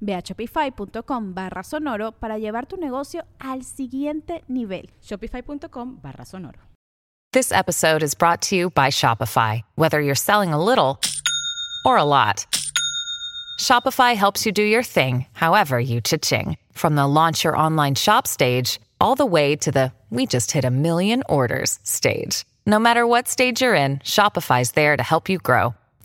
Ve a shopify.com barra sonoro para llevar tu negocio al siguiente nivel. Shopify.com barra sonoro. This episode is brought to you by Shopify. Whether you're selling a little or a lot, Shopify helps you do your thing, however you cha-ching. From the launch your online shop stage, all the way to the we just hit a million orders stage. No matter what stage you're in, Shopify's there to help you grow.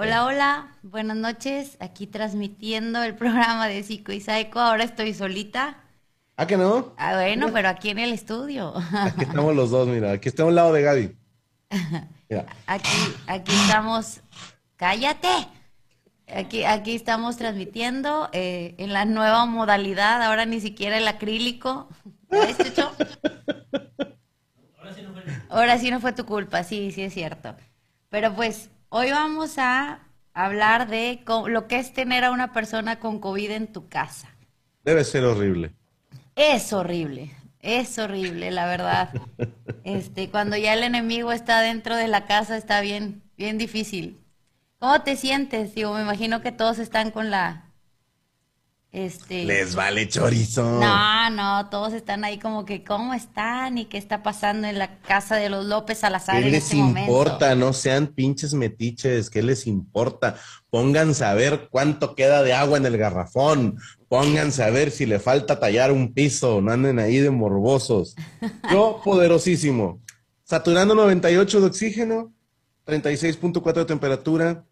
Hola, hola, buenas noches. Aquí transmitiendo el programa de Psico y Psycho. Ahora estoy solita. ¿Ah, que no? Ah, bueno, pero aquí en el estudio. Aquí estamos los dos, mira. Aquí está a un lado de Gaby. Mira. Aquí, aquí estamos. ¡Cállate! Aquí, aquí estamos transmitiendo eh, en la nueva modalidad. Ahora ni siquiera el acrílico. ¿Ves, Chucho? Ahora sí no fue tu culpa, sí, sí es cierto. Pero pues hoy vamos a hablar de lo que es tener a una persona con COVID en tu casa. Debe ser horrible. Es horrible, es horrible, la verdad. Este, cuando ya el enemigo está dentro de la casa está bien, bien difícil. ¿Cómo te sientes? Digo, me imagino que todos están con la, este. Les vale chorizo. No, no, todos están ahí como que, ¿cómo están? ¿Y qué está pasando en la casa de los López Salazar ¿Qué en les este momento? importa? No sean pinches metiches. ¿Qué les importa? Pónganse a ver cuánto queda de agua en el garrafón. Pónganse a ver si le falta tallar un piso. No anden ahí de morbosos. Yo, poderosísimo. Saturando 98 de oxígeno, 36.4 de temperatura.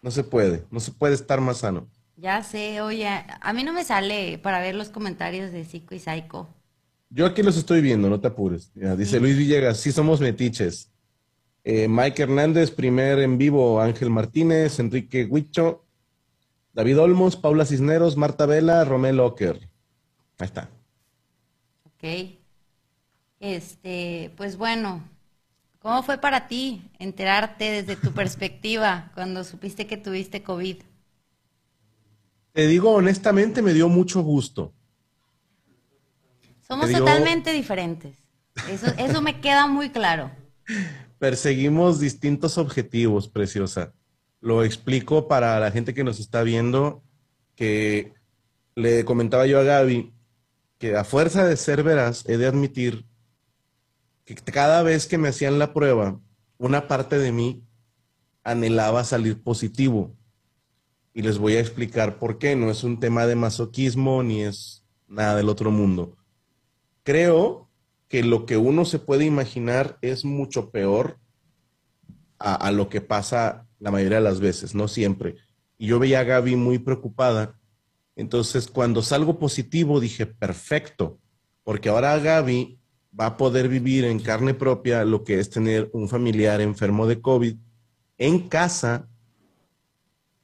No se puede. No se puede estar más sano. Ya sé, oye, a mí no me sale para ver los comentarios de Psico y Psycho. Yo aquí los estoy viendo, no te apures. Ya, dice Luis Villegas, sí somos metiches. Eh, Mike Hernández, primer en vivo, Ángel Martínez, Enrique Huicho, David Olmos, Paula Cisneros, Marta Vela, Romel Ocker. Ahí está. Ok. Este, pues bueno, ¿cómo fue para ti enterarte desde tu perspectiva cuando supiste que tuviste COVID? Te digo honestamente, me dio mucho gusto. Somos totalmente diferentes. Eso, eso me queda muy claro. Perseguimos distintos objetivos, preciosa. Lo explico para la gente que nos está viendo. que le comentaba yo a Gaby que a fuerza de ser veraz, he de admitir que cada vez que me hacían la prueba, una parte de mí anhelaba salir positivo. Y les voy a explicar por qué. No es un tema de masoquismo ni es nada del otro mundo. Creo que lo que uno se puede imaginar es mucho peor a, lo que pasa la mayoría de las veces, no siempre. Y yo veía a Gaby muy preocupada. Entonces, cuando salgo positivo, dije, perfecto, porque ahora Gaby va a poder vivir en carne propia lo que es tener un familiar enfermo de COVID en casa.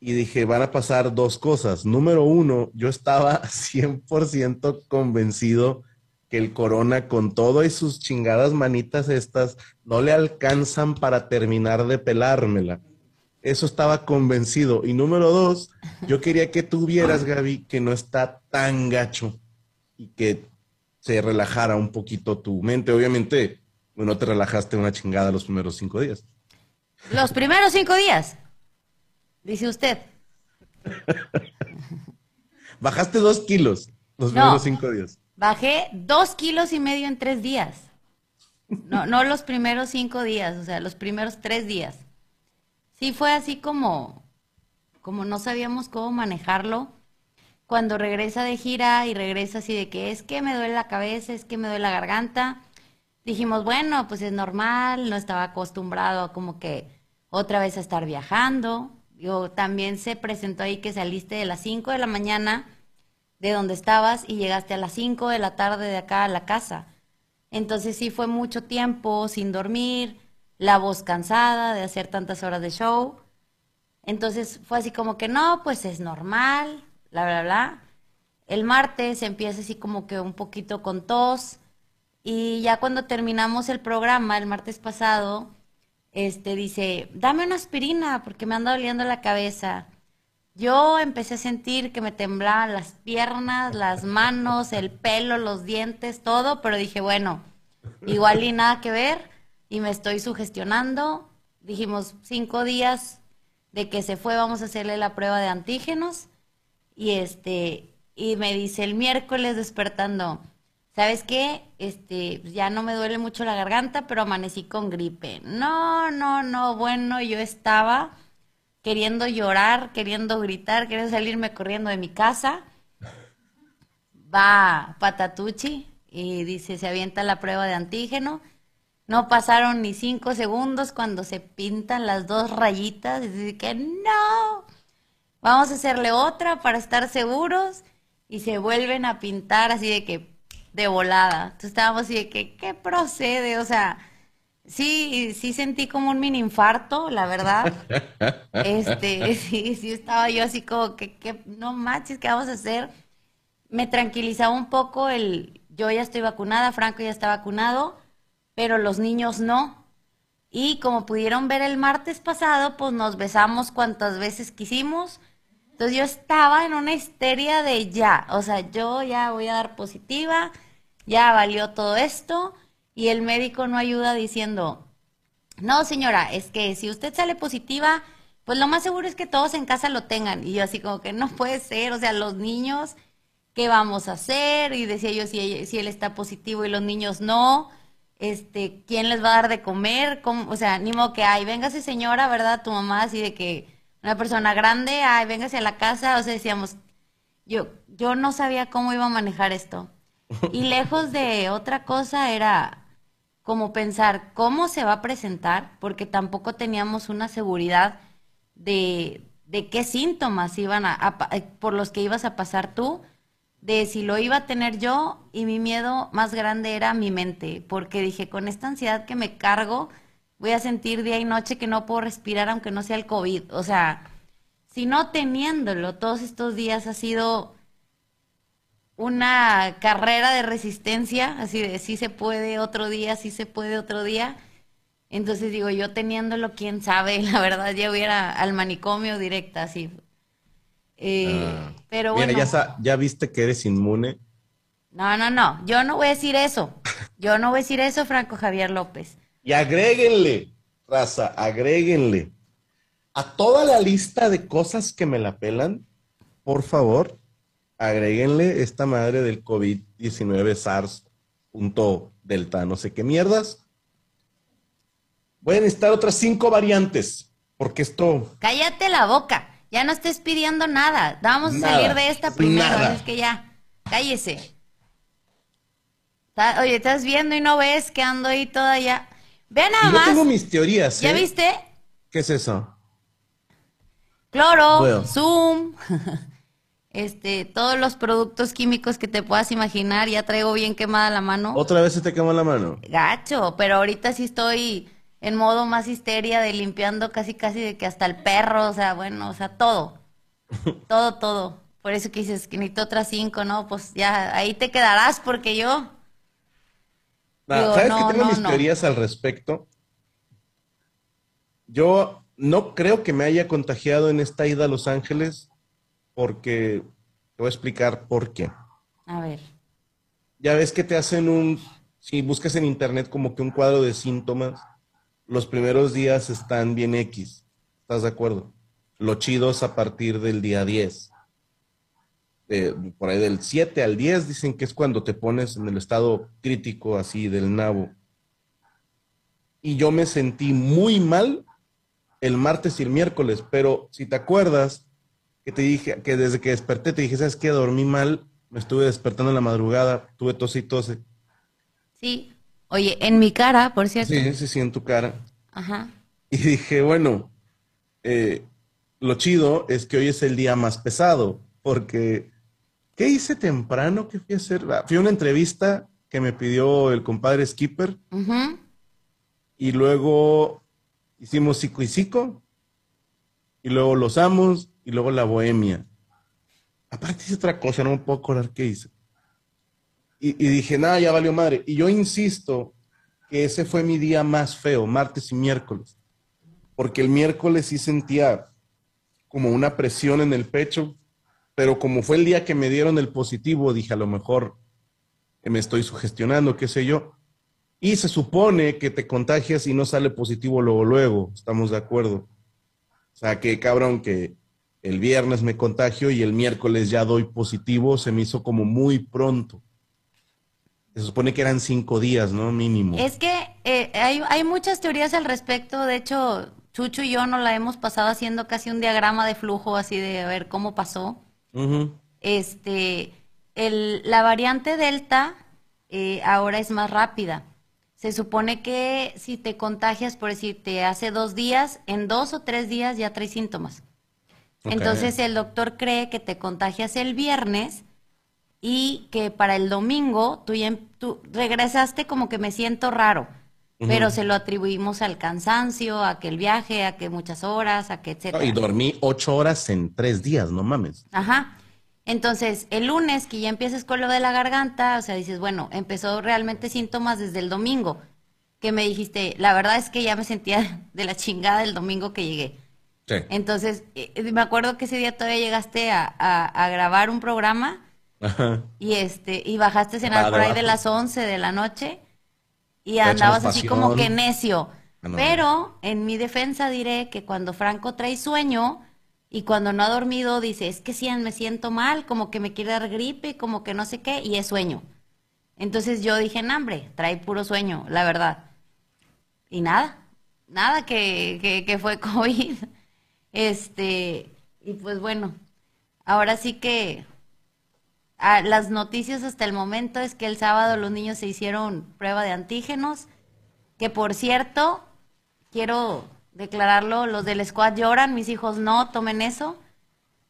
Y dije, van a pasar dos cosas. Número uno, yo estaba 100% convencido que el corona con todo y sus chingadas manitas estas no le alcanzan para terminar de pelármela. Eso estaba convencido. Y número dos, yo quería que tú vieras, Gaby, que no está tan gacho y que se relajara un poquito tu mente. Obviamente, no te relajaste una chingada los primeros cinco días. Los primeros cinco días, dice usted. Bajaste dos kilos los No. primeros cinco días. Bajé dos kilos y medio en tres días. No, no los primeros cinco días, o sea, los primeros tres días. Sí fue así como, como no sabíamos cómo manejarlo. Cuando regresa de gira y regresa así de que es que me duele la cabeza, es que me duele la garganta, dijimos, bueno, pues es normal, no estaba acostumbrado a como que otra vez a estar viajando. Digo, también se presentó ahí que saliste de las 5 de la mañana de donde estabas y llegaste a las 5 de la tarde de acá a la casa. Entonces sí fue mucho tiempo sin dormir, la voz cansada de hacer tantas horas de show. Entonces fue así como que no, pues es normal, bla, bla, bla. El martes empieza así como que un poquito con tos y ya cuando terminamos el programa el martes pasado, este dice, dame una aspirina porque me anda doliendo la cabeza. Yo empecé a sentir que me temblaban las piernas, las manos, el pelo, los dientes, todo, pero dije, bueno, igual y nada que ver y me estoy sugestionando. Dijimos, cinco días de que se fue, vamos a hacerle la prueba de antígenos y este, y me dice el miércoles despertando, ¿sabes qué? Este, ya no me duele mucho la garganta, pero amanecí con gripe. No, no, no, bueno, yo estaba queriendo llorar, queriendo gritar, queriendo salirme corriendo de mi casa. Va Patatucci y dice, se avienta la prueba de antígeno. No pasaron ni cinco segundos cuando se pintan las dos rayitas y dice que no, vamos a hacerle otra para estar seguros y se vuelven a pintar así de que de volada. Entonces estábamos así de que, ¿qué procede? O sea, sí, sí sentí como un mini infarto, la verdad. Este, sí, sí estaba yo así como que, que no manches, ¿qué vamos a hacer? Me tranquilizaba un poco el, yo ya estoy vacunada, Franco ya está vacunado, pero los niños no. Y como pudieron ver el martes pasado, pues nos besamos cuantas veces quisimos. Entonces yo estaba en una histeria de ya, o sea, yo ya voy a dar positiva, ya valió todo esto. Y el médico no ayuda diciendo, no señora, es que si usted sale positiva, pues lo más seguro es que todos en casa lo tengan. Y yo así como que no puede ser, o sea, los niños, ¿qué vamos a hacer? Y decía yo, si, él está positivo y los niños no, este, ¿quién les va a dar de comer? O sea, ni modo que, ay, véngase señora, ¿verdad? Tu mamá así de que una persona grande, ay, véngase a la casa, o sea, decíamos, yo, yo no sabía cómo iba a manejar esto. Y lejos de otra cosa era como pensar cómo se va a presentar, porque tampoco teníamos una seguridad de, de qué síntomas iban a, a eh, por los que ibas a pasar tú, de si lo iba a tener yo, y mi miedo más grande era mi mente, porque dije, con esta ansiedad que me cargo, voy a sentir día y noche que no puedo respirar aunque no sea el COVID. O sea, si no teniéndolo todos estos días ha sido una carrera de resistencia, así de sí se puede otro día, sí se puede otro día. Entonces digo, yo teniéndolo, quién sabe, la verdad ya hubiera al manicomio directa, así. Eh, Ah. pero Mira, bueno, ya, sa- ya viste que eres inmune. no, no, no, yo no voy a decir eso. Yo no voy a decir eso, Franco Javier López. Y agréguenle, raza, agréguenle a toda la lista de cosas que me la pelan, por favor, agréguenle esta madre del COVID-19 SARS punto delta, no sé qué mierdas. Voy a necesitar otras cinco variantes, porque esto... Cállate la boca, ya no estés pidiendo nada. Vamos a salir de esta primero, así es que ya, cállese. Oye, estás viendo y no ves que ando ahí toda ya. Ve Y nada yo más. tengo mis teorías. ¿Ya ¿eh? viste? ¿Qué es eso? Cloro, Bueno. Zoom, este, todos los productos químicos que te puedas imaginar. Ya traigo bien quemada la mano. Otra vez se te quemó la mano. Gacho, pero ahorita sí estoy en modo más histeria de limpiando casi casi de que hasta el perro, o sea, bueno, o sea, todo. todo, todo. Por eso que dices que necesito otras cinco, ¿no? Pues ya, ahí te quedarás porque yo... Ah, Digo, ¿Sabes no, que tengo no, mis no. teorías al respecto? Yo no creo que me haya contagiado en esta ida a Los Ángeles porque te voy a explicar por qué. A ver. Ya ves que te hacen un, si buscas en internet como que un cuadro de síntomas, los primeros días están bien X. ¿Estás de acuerdo? Lo chido es a partir del día 10. Eh, por ahí del 7 al 10 dicen que es cuando te pones en el estado crítico así del nabo. Y yo me sentí muy mal el martes y el miércoles, pero si te acuerdas que te dije que desde que desperté te dije, ¿sabes qué? Dormí mal, me estuve despertando en la madrugada, tuve tos y tose. Sí. Oye, en mi cara, por cierto. Sí, sí, sí, en tu cara. Ajá. Y dije, bueno, eh, lo chido es que hoy es el día más pesado, porque ¿qué hice temprano? ¿Qué fui a hacer? Fui a una entrevista que me pidió el compadre Skipper Ujú. y luego hicimos psico y psico y luego los amos y luego la bohemia. Aparte hice otra cosa, no me puedo acordar qué hice. Y, y dije, nada, ya valió madre. Y yo insisto que ese fue mi día más feo, martes y miércoles. Porque el miércoles sí sentía como una presión en el pecho, pero como fue el día que me dieron el positivo, dije, a lo mejor me estoy sugestionando, qué sé yo. Y se supone que te contagias y no sale positivo luego, luego, estamos de acuerdo. O sea, que cabrón que el viernes me contagio y el miércoles ya doy positivo, se me hizo como muy pronto. Se supone que eran cinco días, ¿no? Mínimo. Es que eh, hay, hay muchas teorías al respecto. De hecho, Chucho y yo nos la hemos pasado haciendo casi un diagrama de flujo, así de a ver cómo pasó. Este, el, la variante Delta eh, ahora es más rápida. Se supone que si te contagias, por decirte, hace dos días, en dos o tres días ya traes síntomas. Entonces el doctor cree que te contagias el viernes y que para el domingo tú ya em- tú regresaste como que me siento raro, pero se lo atribuimos al cansancio, a que el viaje, a que muchas horas, a que etcétera. y dormí ocho horas en tres días, no mames. Ajá. Entonces, el lunes que ya empiezas con lo de la garganta, o sea, dices, bueno, empezó realmente síntomas desde el domingo, que me dijiste, la verdad es que ya me sentía de la chingada el domingo que llegué. Sí. Entonces, eh, me acuerdo que ese día todavía llegaste a, a- a grabar un programa Ajá. y este y bajaste a cenar por ahí de las 11 de la noche y andabas así como que necio. Ah, no. Pero en mi defensa diré que cuando Franco trae sueño y cuando no ha dormido dice, es que sí, me siento mal, como que me quiere dar gripe, como que no sé qué, y es sueño. Entonces yo dije, no, hombre, trae puro sueño, la verdad. Y nada, nada que, que, que fue COVID. Este, y pues bueno, ahora sí que las noticias hasta el momento es que el sábado los niños se hicieron prueba de antígenos, que por cierto, quiero declararlo, los del squad lloran, mis hijos no, tomen eso.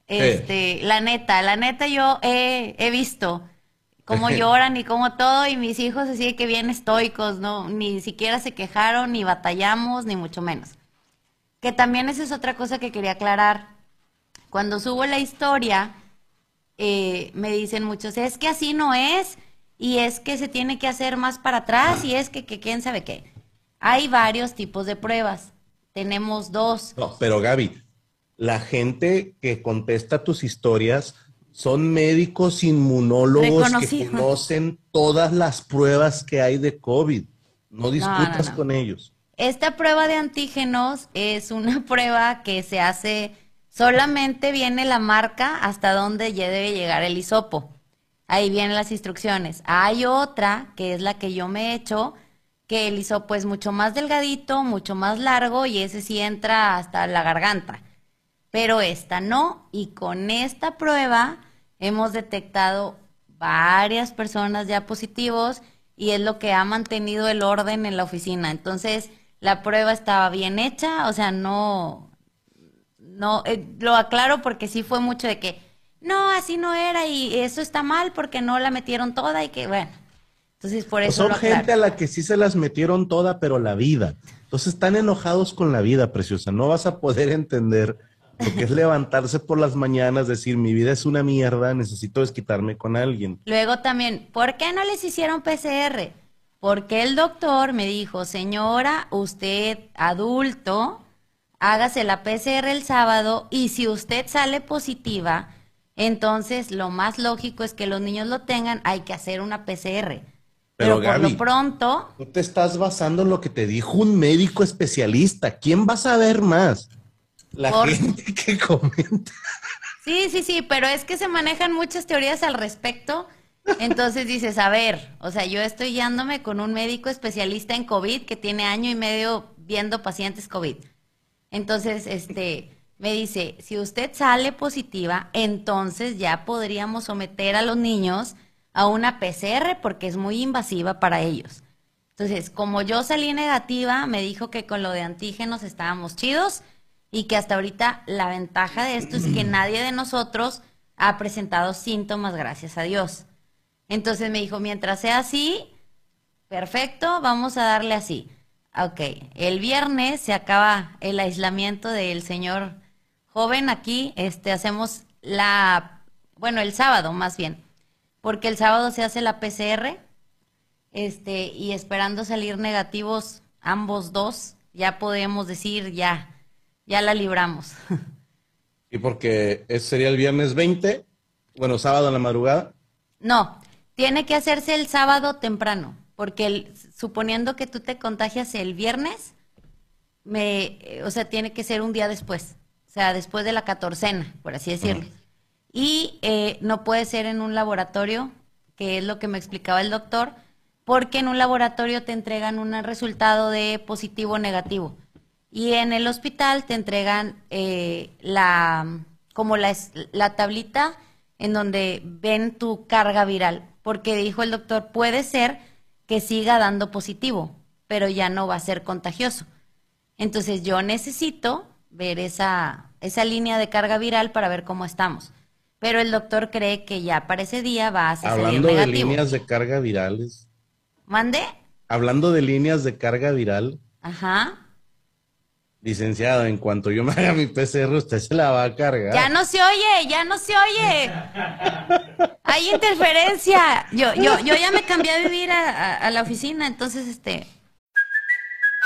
Este, la neta, la neta yo he, he visto cómo lloran y cómo todo, y mis hijos así de que bien estoicos, no, ni siquiera se quejaron, ni batallamos, ni mucho menos. Que también esa es otra cosa que quería aclarar. Cuando subo la historia, eh, me dicen muchos, es que así no es, y es que se tiene que hacer más para atrás, y es que, que quién sabe qué. Hay varios tipos de pruebas. Tenemos dos. No, pero Gaby, la gente que contesta tus historias son médicos inmunólogos que conocen todas las pruebas que hay de COVID. No discutas no. con ellos. Esta prueba de antígenos es una prueba que se hace Solamente viene la marca hasta donde ya debe llegar el hisopo. Ahí vienen las instrucciones. Hay otra, que es la que yo me he hecho, que el hisopo es mucho más delgadito, mucho más largo y ese sí entra hasta la garganta. Pero esta no. Y con esta prueba hemos detectado varias personas ya positivos y es lo que ha mantenido el orden en la oficina. Entonces, la prueba estaba bien hecha, o sea, no, no, eh, lo aclaro porque sí fue mucho de que, no, así no era y eso está mal porque no la metieron toda y que, bueno, entonces por Pues eso son lo gente a la que sí se las metieron toda, pero la vida. Entonces están enojados con la vida, preciosa. No vas a poder entender lo que es levantarse por las mañanas, decir, mi vida es una mierda, necesito desquitarme con alguien. Luego también, ¿por qué no les hicieron PCR? Porque el doctor me dijo, señora, usted adulto, hágase la PCR el sábado y si usted sale positiva, entonces lo más lógico es que los niños lo tengan, hay que hacer una PCR. Pero, por Gaby, lo pronto, Tú te estás basando en lo que te dijo un médico especialista. ¿Quién va a saber más? La Por- gente que comenta. Sí, sí, sí, pero es que se manejan muchas teorías al respecto. Entonces dices, a ver, o sea, yo estoy guiándome con un médico especialista en COVID que tiene año y medio viendo pacientes COVID. Entonces, este, me dice, si usted sale positiva, entonces ya podríamos someter a los niños a una PCR porque es muy invasiva para ellos. Entonces, como yo salí negativa, me dijo que con lo de antígenos estábamos chidos y que hasta ahorita la ventaja de esto es que nadie de nosotros ha presentado síntomas, gracias a Dios. Entonces me dijo, mientras sea así, perfecto, vamos a darle así. Ok, el viernes se acaba el aislamiento del señor joven aquí, este, hacemos la, bueno, el sábado más bien, porque el sábado se hace la PCR, este, y esperando salir negativos ambos dos, ya podemos decir, ya, ya la libramos. Y porque ese sería el viernes 20, bueno, sábado en la madrugada. No, tiene que hacerse el sábado temprano, porque el- suponiendo que tú te contagias el viernes, me, eh, o sea, tiene que ser un día después, o sea, después de la catorcena, por así decirlo. Y eh, no puede ser en un laboratorio, que es lo que me explicaba el doctor, porque en un laboratorio te entregan un resultado de positivo o negativo. Y en el hospital te entregan eh, la, como la, la tablita en donde ven tu carga viral, porque dijo el doctor, puede ser que siga dando positivo, pero ya no va a ser contagioso. Entonces yo necesito ver esa, esa línea de carga viral para ver cómo estamos. Pero el doctor cree que ya para ese día va a salir Hablando de líneas de carga virales. ¿Mande? Hablando de líneas de carga viral, Ajá. Licenciado, en cuanto yo me haga mi PCR, usted se la va a cargar. Ya no se oye, ya no se oye. Hay interferencia. Yo, yo, yo ya me cambié a vivir a, a- a la oficina, entonces este.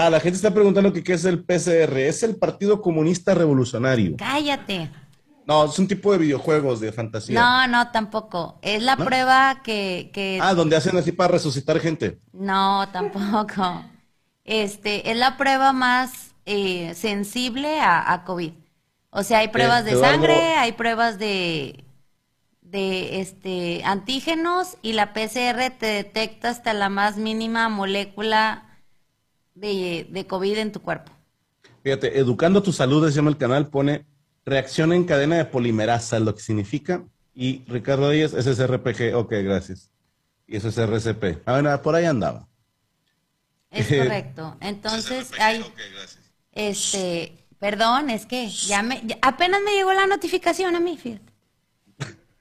Ah, la gente está preguntando que qué es el PCR. Es el Partido Comunista Revolucionario. Cállate. No, es un tipo de videojuegos de fantasía. No, no, tampoco. Es la ¿No? prueba que, que Ah, donde hacen así para resucitar gente. No, tampoco. Este, es la prueba más eh, sensible a, a COVID. O sea, hay pruebas de sangre, hay pruebas de, de este, antígenos y la PCR te detecta hasta la más mínima molécula de, de COVID en tu cuerpo. Fíjate, Educando tu Salud, se llama el canal, pone reacción en cadena de polimerasa, lo que significa. Y Ricardo Díaz, ese es RPG. Ok, gracias. Y eso es RCP. Ah, bueno, por ahí andaba. Es correcto. Entonces, hay, este, perdón, es que ya me, ya- apenas me llegó la notificación a mí, fíjate.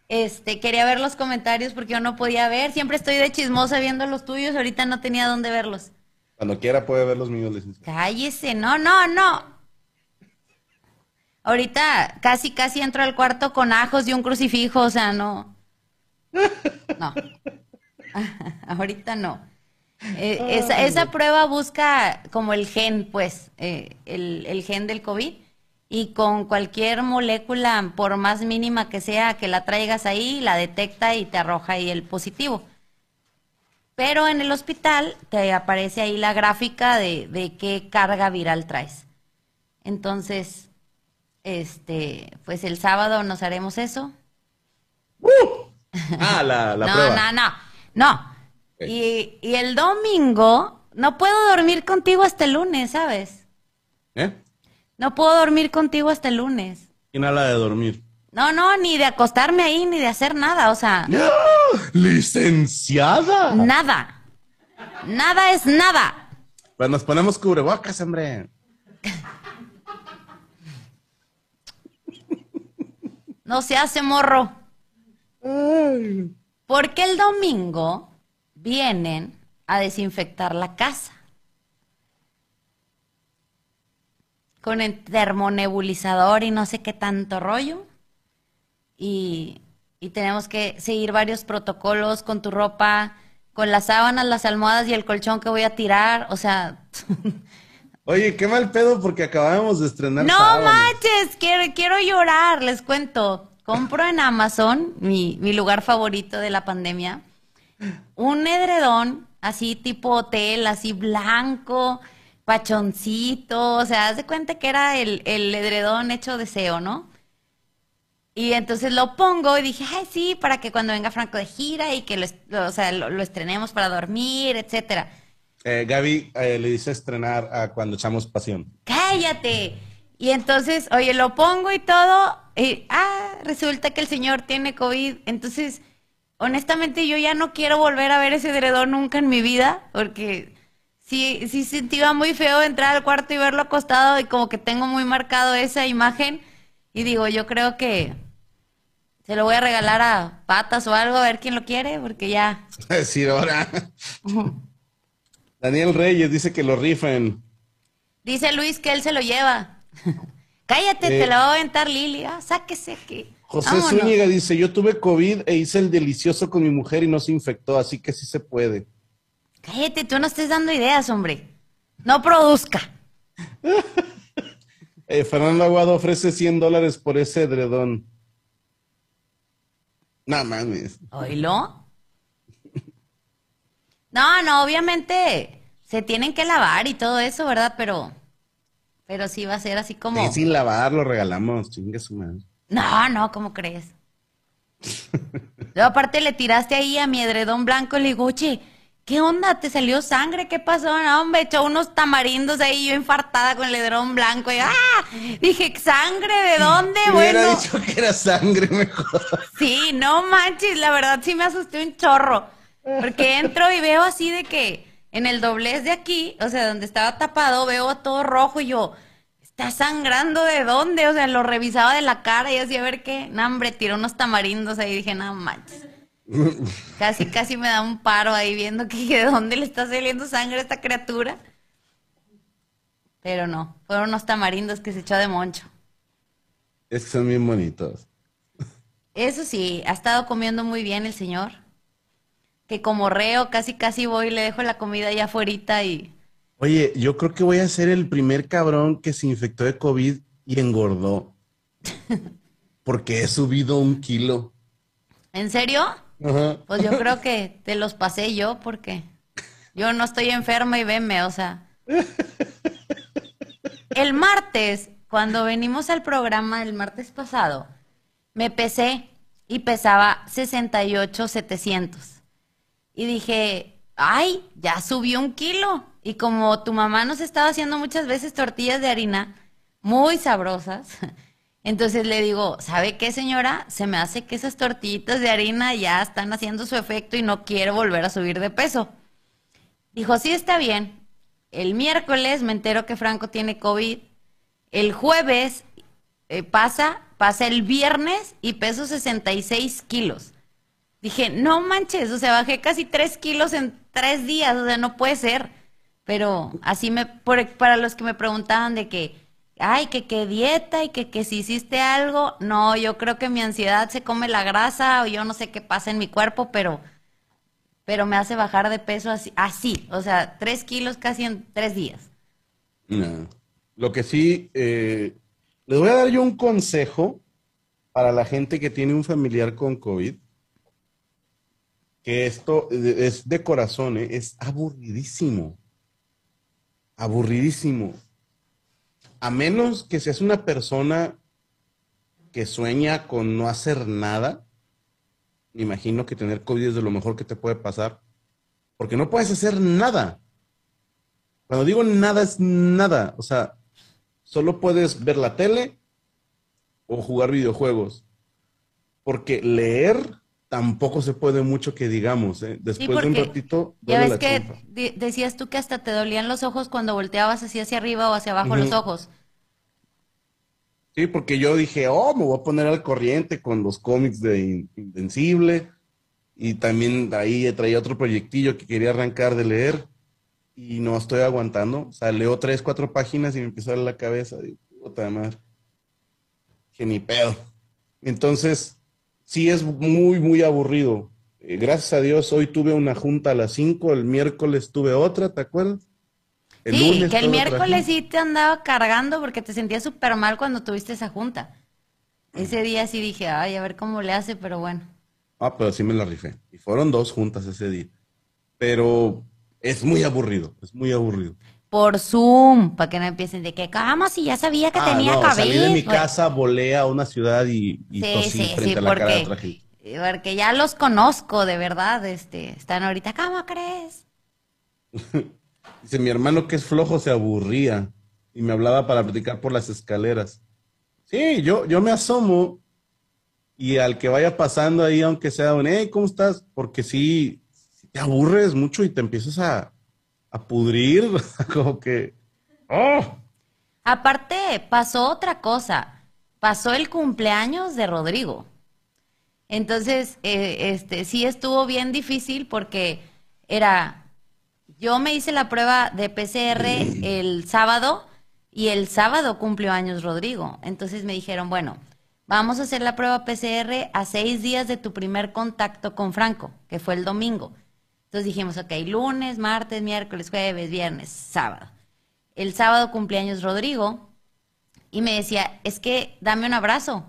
Este, quería ver los comentarios porque yo no podía ver. Siempre estoy de chismosa viendo los tuyos. Ahorita no tenía dónde verlos. Cuando quiera puede ver los míos, licenciado. Cállese, no, no, no. Ahorita casi, casi entro al cuarto con ajos y un crucifijo, o sea, no. No. Ahorita no. Eh, esa, esa prueba busca como el gen, pues, eh, el, el gen del COVID. Y con cualquier molécula, por más mínima que sea, que la traigas ahí, la detecta y te arroja ahí el positivo. Pero en el hospital te aparece ahí la gráfica de, de qué carga viral traes. Entonces, este, pues el sábado nos haremos eso. Ah, la, la no, prueba. no, no, no. Y, y el domingo no puedo dormir contigo hasta el lunes, ¿sabes? ¿Eh? No puedo dormir contigo hasta el lunes. ¿Quién habla de dormir? No, no, ni de acostarme ahí, ni de hacer nada, o sea, ¡Licenciada! nada. Nada es nada. Pues nos ponemos cubrebocas, hombre. No se hace morro. Porque el domingo vienen a desinfectar la casa. Con el termonebulizador y no sé qué tanto rollo. Y, y tenemos que seguir varios protocolos con tu ropa, con las sábanas, las almohadas y el colchón que voy a tirar. O sea, Oye, qué mal pedo porque acabamos de estrenar No sábanas. manches, quiero, quiero llorar, les cuento. Compro en Amazon, mi, mi lugar favorito de la pandemia, un edredón así tipo hotel, así blanco, pachoncito, o sea, haz de cuenta que era el, el edredón hecho de SEO, ¿no? Y entonces lo pongo y dije, ay, sí, para que cuando venga Franco de gira y que lo, o sea, lo, lo estrenemos para dormir, etcétera. Eh, Gaby eh, le dice estrenar a cuando echamos pasión. cállate. Y entonces, oye, lo pongo y todo, y ah, resulta que el señor tiene COVID. Entonces, honestamente, yo ya no quiero volver a ver ese edredón nunca en mi vida, porque sí, sí sentía muy feo entrar al cuarto y verlo acostado y como que tengo muy marcado esa imagen. Y digo, yo creo que se lo voy a regalar a patas o algo, a ver quién lo quiere, porque ya. decir ahora. Daniel Reyes dice que lo rifen. Dice Luis que él se lo lleva. Cállate, Eh. te lo va a aventar Lili. Ah, sáquese aquí. José Vámonos. Zúñiga dice, yo tuve COVID e hice el delicioso con mi mujer y no se infectó, así que sí se puede. Cállate, tú no estés dando ideas, hombre. No produzca. Eh, Fernando Aguado ofrece 100 dólares por ese edredón. No mames. ¿Oílo? No, no, obviamente se tienen que lavar y todo eso, ¿verdad? Pero, pero sí va a ser así como. Sí, sin lavar lo regalamos, chingue su madre. No, no, ¿cómo crees? Luego aparte le tiraste ahí a mi edredón blanco y le digo, oye, ¿qué onda? ¿Te salió sangre? ¿Qué pasó? No, hombre, echó unos tamarindos ahí, yo infartada con el edredón blanco. Y, ¡ah! Dije, ¿sangre de dónde? Me hubiera Bueno, dicho que era sangre mejor. sí, no manches, la verdad sí me asusté un chorro. Porque entro y veo así de que en el doblez de aquí, o sea, donde estaba tapado, veo todo rojo y yo, ¿está sangrando de dónde? O sea, lo revisaba de la cara y así a ver qué. No, hombre, tiró unos tamarindos ahí y dije, no manches. Casi, casi me da un paro ahí viendo que de dónde le está saliendo sangre a esta criatura. Pero no, fueron unos tamarindos que se echó de moncho. Es que son bien bonitos. Eso sí, ha estado comiendo muy bien el señor. Que como reo, casi casi voy y le dejo la comida allá afuera y... Oye, yo creo que voy a ser el primer cabrón que se infectó de COVID y engordó. Porque he subido un kilo. ¿En serio? Pues yo creo que te los pasé yo porque yo no estoy enferma y venme, o sea. El martes, cuando venimos al programa el martes pasado, me pesé y pesaba 68,700. Y dije, ay, ya subió un kilo. Y como tu mamá nos estaba haciendo muchas veces tortillas de harina muy sabrosas, entonces le digo, ¿sabe qué, señora? Se me hace que esas tortillitas de harina ya están haciendo su efecto y no quiero volver a subir de peso. Dijo, sí, está bien. El miércoles me entero que Franco tiene COVID. El jueves eh, pasa, pasa el viernes y peso 66 kilos. Dije, no manches, o sea, bajé casi 3 kilos en 3 días, o sea, no puede ser. Pero así me, por- para los que me preguntaban de que, ay, que qué dieta y que, que si hiciste algo. No, yo creo que mi ansiedad se come la grasa o yo no sé qué pasa en mi cuerpo, pero, pero me hace bajar de peso así, así. O sea, tres kilos casi en tres días. No. Lo que sí, eh, les voy a dar yo un consejo para la gente que tiene un familiar con COVID, que esto es de corazón, ¿eh? es aburridísimo. Aburridísimo. A menos que seas una persona que sueña con no hacer nada, me imagino que tener COVID es de lo mejor que te puede pasar, porque no puedes hacer nada. Cuando digo nada es nada, o sea, solo puedes ver la tele o jugar videojuegos. Porque leer tampoco se puede mucho que digamos, ¿eh? Después de un ratito, Ya ves la que decías tú que hasta te dolían los ojos cuando volteabas así hacia arriba o hacia abajo los ojos. Sí, porque yo dije, oh, me voy a poner al corriente con los cómics de In- Invencible. Y también ahí traía otro proyectillo que quería arrancar de leer. Y no estoy aguantando. O sea, leo tres, cuatro páginas y me empieza a dar la cabeza. Digo, puta madre. Que ni pedo. Entonces, sí es muy, muy aburrido. Eh, gracias a Dios, hoy tuve una junta a las cinco, el miércoles tuve otra, ¿te acuerdas? El sí, lunes que el miércoles sí te andaba cargando porque te sentías súper mal cuando tuviste esa junta. Ese día sí dije, ay, a ver cómo le hace, pero bueno. Ah, pero sí me la rifé. Y fueron dos juntas ese día. Pero es muy aburrido, es muy aburrido. Por Zoom, para que no empiecen de que, ¿cómo si ya sabía que Ah, tenía no, salí de mi casa, volé a una ciudad y, y Sí, tosí sí, frente sí, a la cara de otra porque, gente. porque ya los conozco, de verdad, este, están ahorita, ¿cómo crees? Dice, mi hermano que es flojo se aburría y me hablaba para platicar por las escaleras. Sí, yo, yo me asomo y al que vaya pasando ahí, aunque sea un, hey, ¿cómo estás? Porque sí te aburres mucho y te empiezas a, a pudrir, como que, ¡oh! Aparte, pasó otra cosa. Pasó el cumpleaños de Rodrigo. Entonces, eh, este, sí estuvo bien difícil porque era, yo me hice la prueba de PCR el sábado y el sábado cumplió años Rodrigo. Entonces me dijeron, bueno, vamos a hacer la prueba PCR a seis días de tu primer contacto con Franco, que fue el domingo. Entonces dijimos, ok, lunes, martes, miércoles, jueves, viernes, sábado. El sábado cumpleaños Rodrigo y me decía, es que dame un abrazo.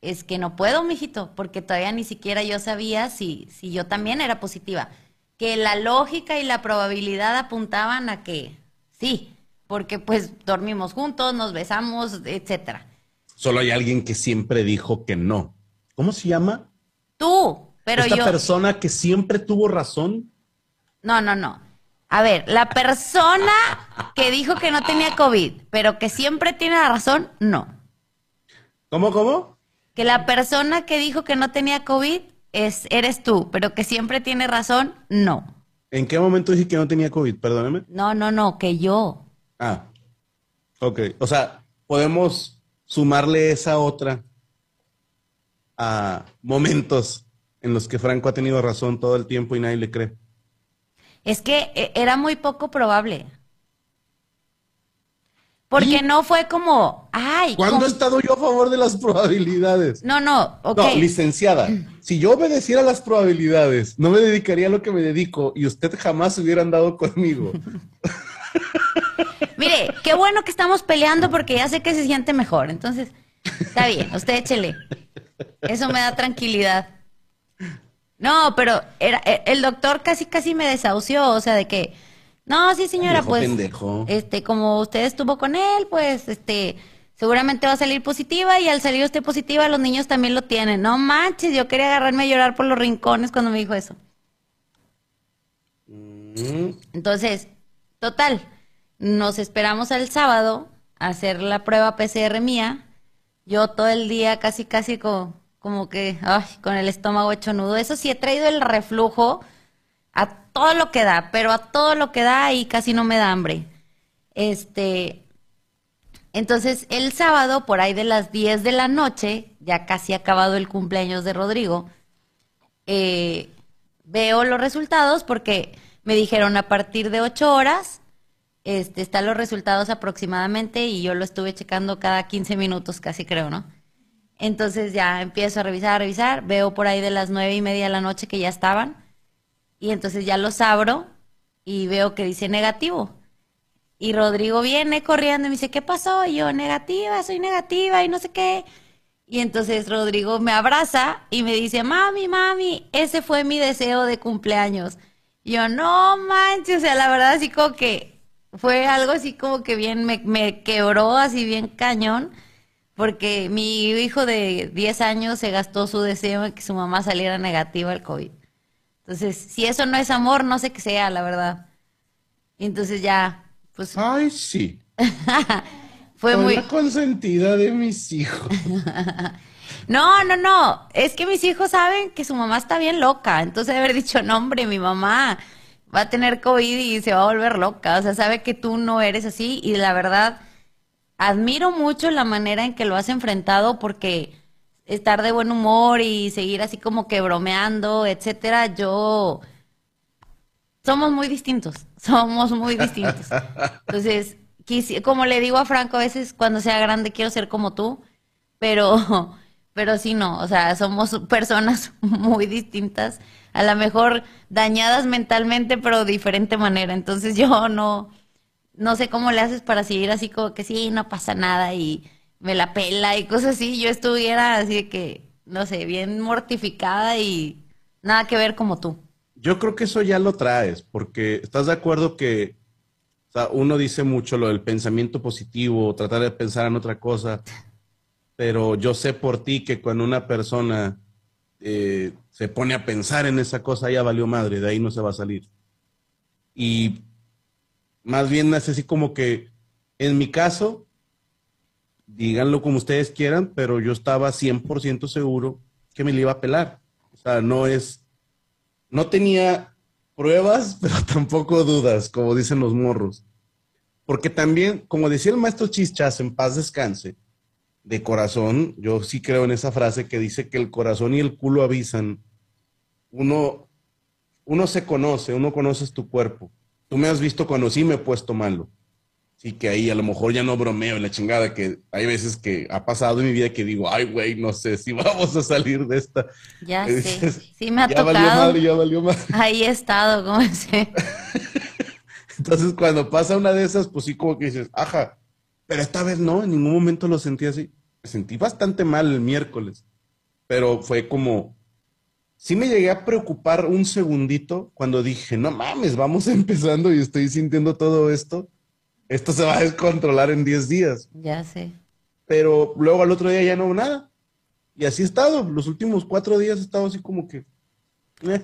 Es que no puedo, mijito, porque todavía ni siquiera yo sabía si, si yo también era positiva. Que la lógica y la probabilidad apuntaban a que sí, porque pues dormimos juntos, nos besamos, etcétera. Solo hay alguien que siempre dijo que no. ¿Cómo se llama? Tú, pero Esta yo. persona que siempre tuvo razón. No, no, no. A ver, la persona que dijo que no tenía COVID, pero que siempre tiene la razón, no. ¿Cómo, cómo? Que la persona que dijo que no tenía COVID es, eres tú, pero que siempre tiene razón, no. ¿En qué momento dije que no tenía COVID? Perdóneme. No, no, no, que yo. Ah, ok. O sea, podemos sumarle esa otra a momentos en los que Franco ha tenido razón todo el tiempo y nadie le cree. Es que eh, era muy poco probable. Porque ¿Y? no fue como, ay, ¿Cuándo he estado yo a favor de las probabilidades? No, no, ok. No, licenciada, si yo obedeciera las probabilidades, no me dedicaría a lo que me dedico y usted jamás hubiera andado conmigo. Mire, qué bueno que estamos peleando porque ya sé que se siente mejor. Entonces, está bien, usted échele. Eso me da tranquilidad. No, pero era, e- el doctor casi casi me desahució, o sea, de que, no, sí señora, pues, pendejo. este, como usted estuvo con él, pues, este, seguramente va a salir positiva y al salir usted positiva, los niños también lo tienen. No manches, yo quería agarrarme a llorar por los rincones cuando me dijo eso. Mm, Entonces, total, nos esperamos al sábado a hacer la prueba PCR mía. Yo todo el día casi, casi como, como que, ay, con el estómago hecho nudo. Eso sí, he traído el reflujo a todo lo que da, pero a todo lo que da y casi no me da hambre. Este, entonces el sábado, por ahí de las 10 de la noche, ya casi acabado el cumpleaños de Rodrigo, eh, veo los resultados porque me dijeron a partir de 8 horas este, están los resultados aproximadamente y yo lo estuve checando cada 15 minutos casi creo, ¿no? Entonces ya empiezo a revisar, a revisar, veo por ahí de las nueve y media de la noche que ya estaban y entonces ya los abro y veo que dice negativo. Y Rodrigo viene corriendo y me dice, ¿qué pasó? Y yo, negativa, soy negativa y no sé qué. Y entonces Rodrigo me abraza y me dice, mami, mami, ese fue mi deseo de cumpleaños. Y yo, no manches, o sea, la verdad así como que fue algo así como que bien, me, me quebró así bien cañón, porque mi hijo de 10 años se gastó su deseo en que su mamá saliera negativa al COVID. Entonces, si eso no es amor, no sé qué sea, la verdad. Y entonces ya, pues Ay, sí. fue Soy muy... la consentida de mis hijos. No, no, no. Es que mis hijos saben que su mamá está bien loca. Entonces haber dicho, no, hombre, mi mamá va a tener COVID y se va a volver loca. O sea, sabe que tú no eres así. Y la verdad, admiro mucho la manera en que lo has enfrentado porque estar de buen humor y seguir así como que bromeando, etcétera, yo somos muy distintos, somos muy distintos. Entonces, como le digo a Franco, a veces cuando sea grande quiero ser como tú, pero, pero sí no, o sea, somos personas muy distintas, a lo mejor dañadas mentalmente, pero de diferente manera. Entonces yo no, no sé cómo le haces para seguir así como que sí, no pasa nada y me la pela y cosas así. Yo estuviera así de que, no sé, bien mortificada y nada que ver como tú. Yo creo que eso ya lo traes, porque estás de acuerdo que uno dice mucho lo del pensamiento positivo, tratar de pensar en otra cosa, pero yo sé por ti que cuando una persona eh, se pone a pensar en esa cosa, ya valió madre, de ahí no se va a salir. Y más bien es así como que, en mi caso, díganlo como ustedes quieran, pero yo estaba 100% seguro que me le iba a pelar. O sea, no es, no tenía pruebas, pero tampoco dudas, como dicen los morros. Porque también, como decía el maestro Chichas, en paz descanse, de corazón, yo sí creo en esa frase que dice que el corazón y el culo avisan. Uno, uno se conoce, uno conoces tu cuerpo. Tú me has visto cuando sí me he puesto malo. Sí, que ahí a lo mejor ya no bromeo en la chingada, que hay veces que ha pasado en mi vida que digo, ay, güey, no sé si vamos a salir de esta. Ya sé, sí me ha ya valió tocado. madre, ya valió madre. Ahí he estado, como ese. Entonces, cuando pasa una de esas, pues sí, como que dices, ajá, pero esta vez no, en ningún momento lo sentí así. Me sentí bastante mal el miércoles, pero fue como, sí me llegué a preocupar un segundito cuando dije, no mames, vamos empezando y estoy sintiendo todo esto. Esto se va a descontrolar en 10 días. Ya sé. Pero luego al otro día ya no hubo nada. Y así he estado. Los últimos cuatro días he estado así como que. eh.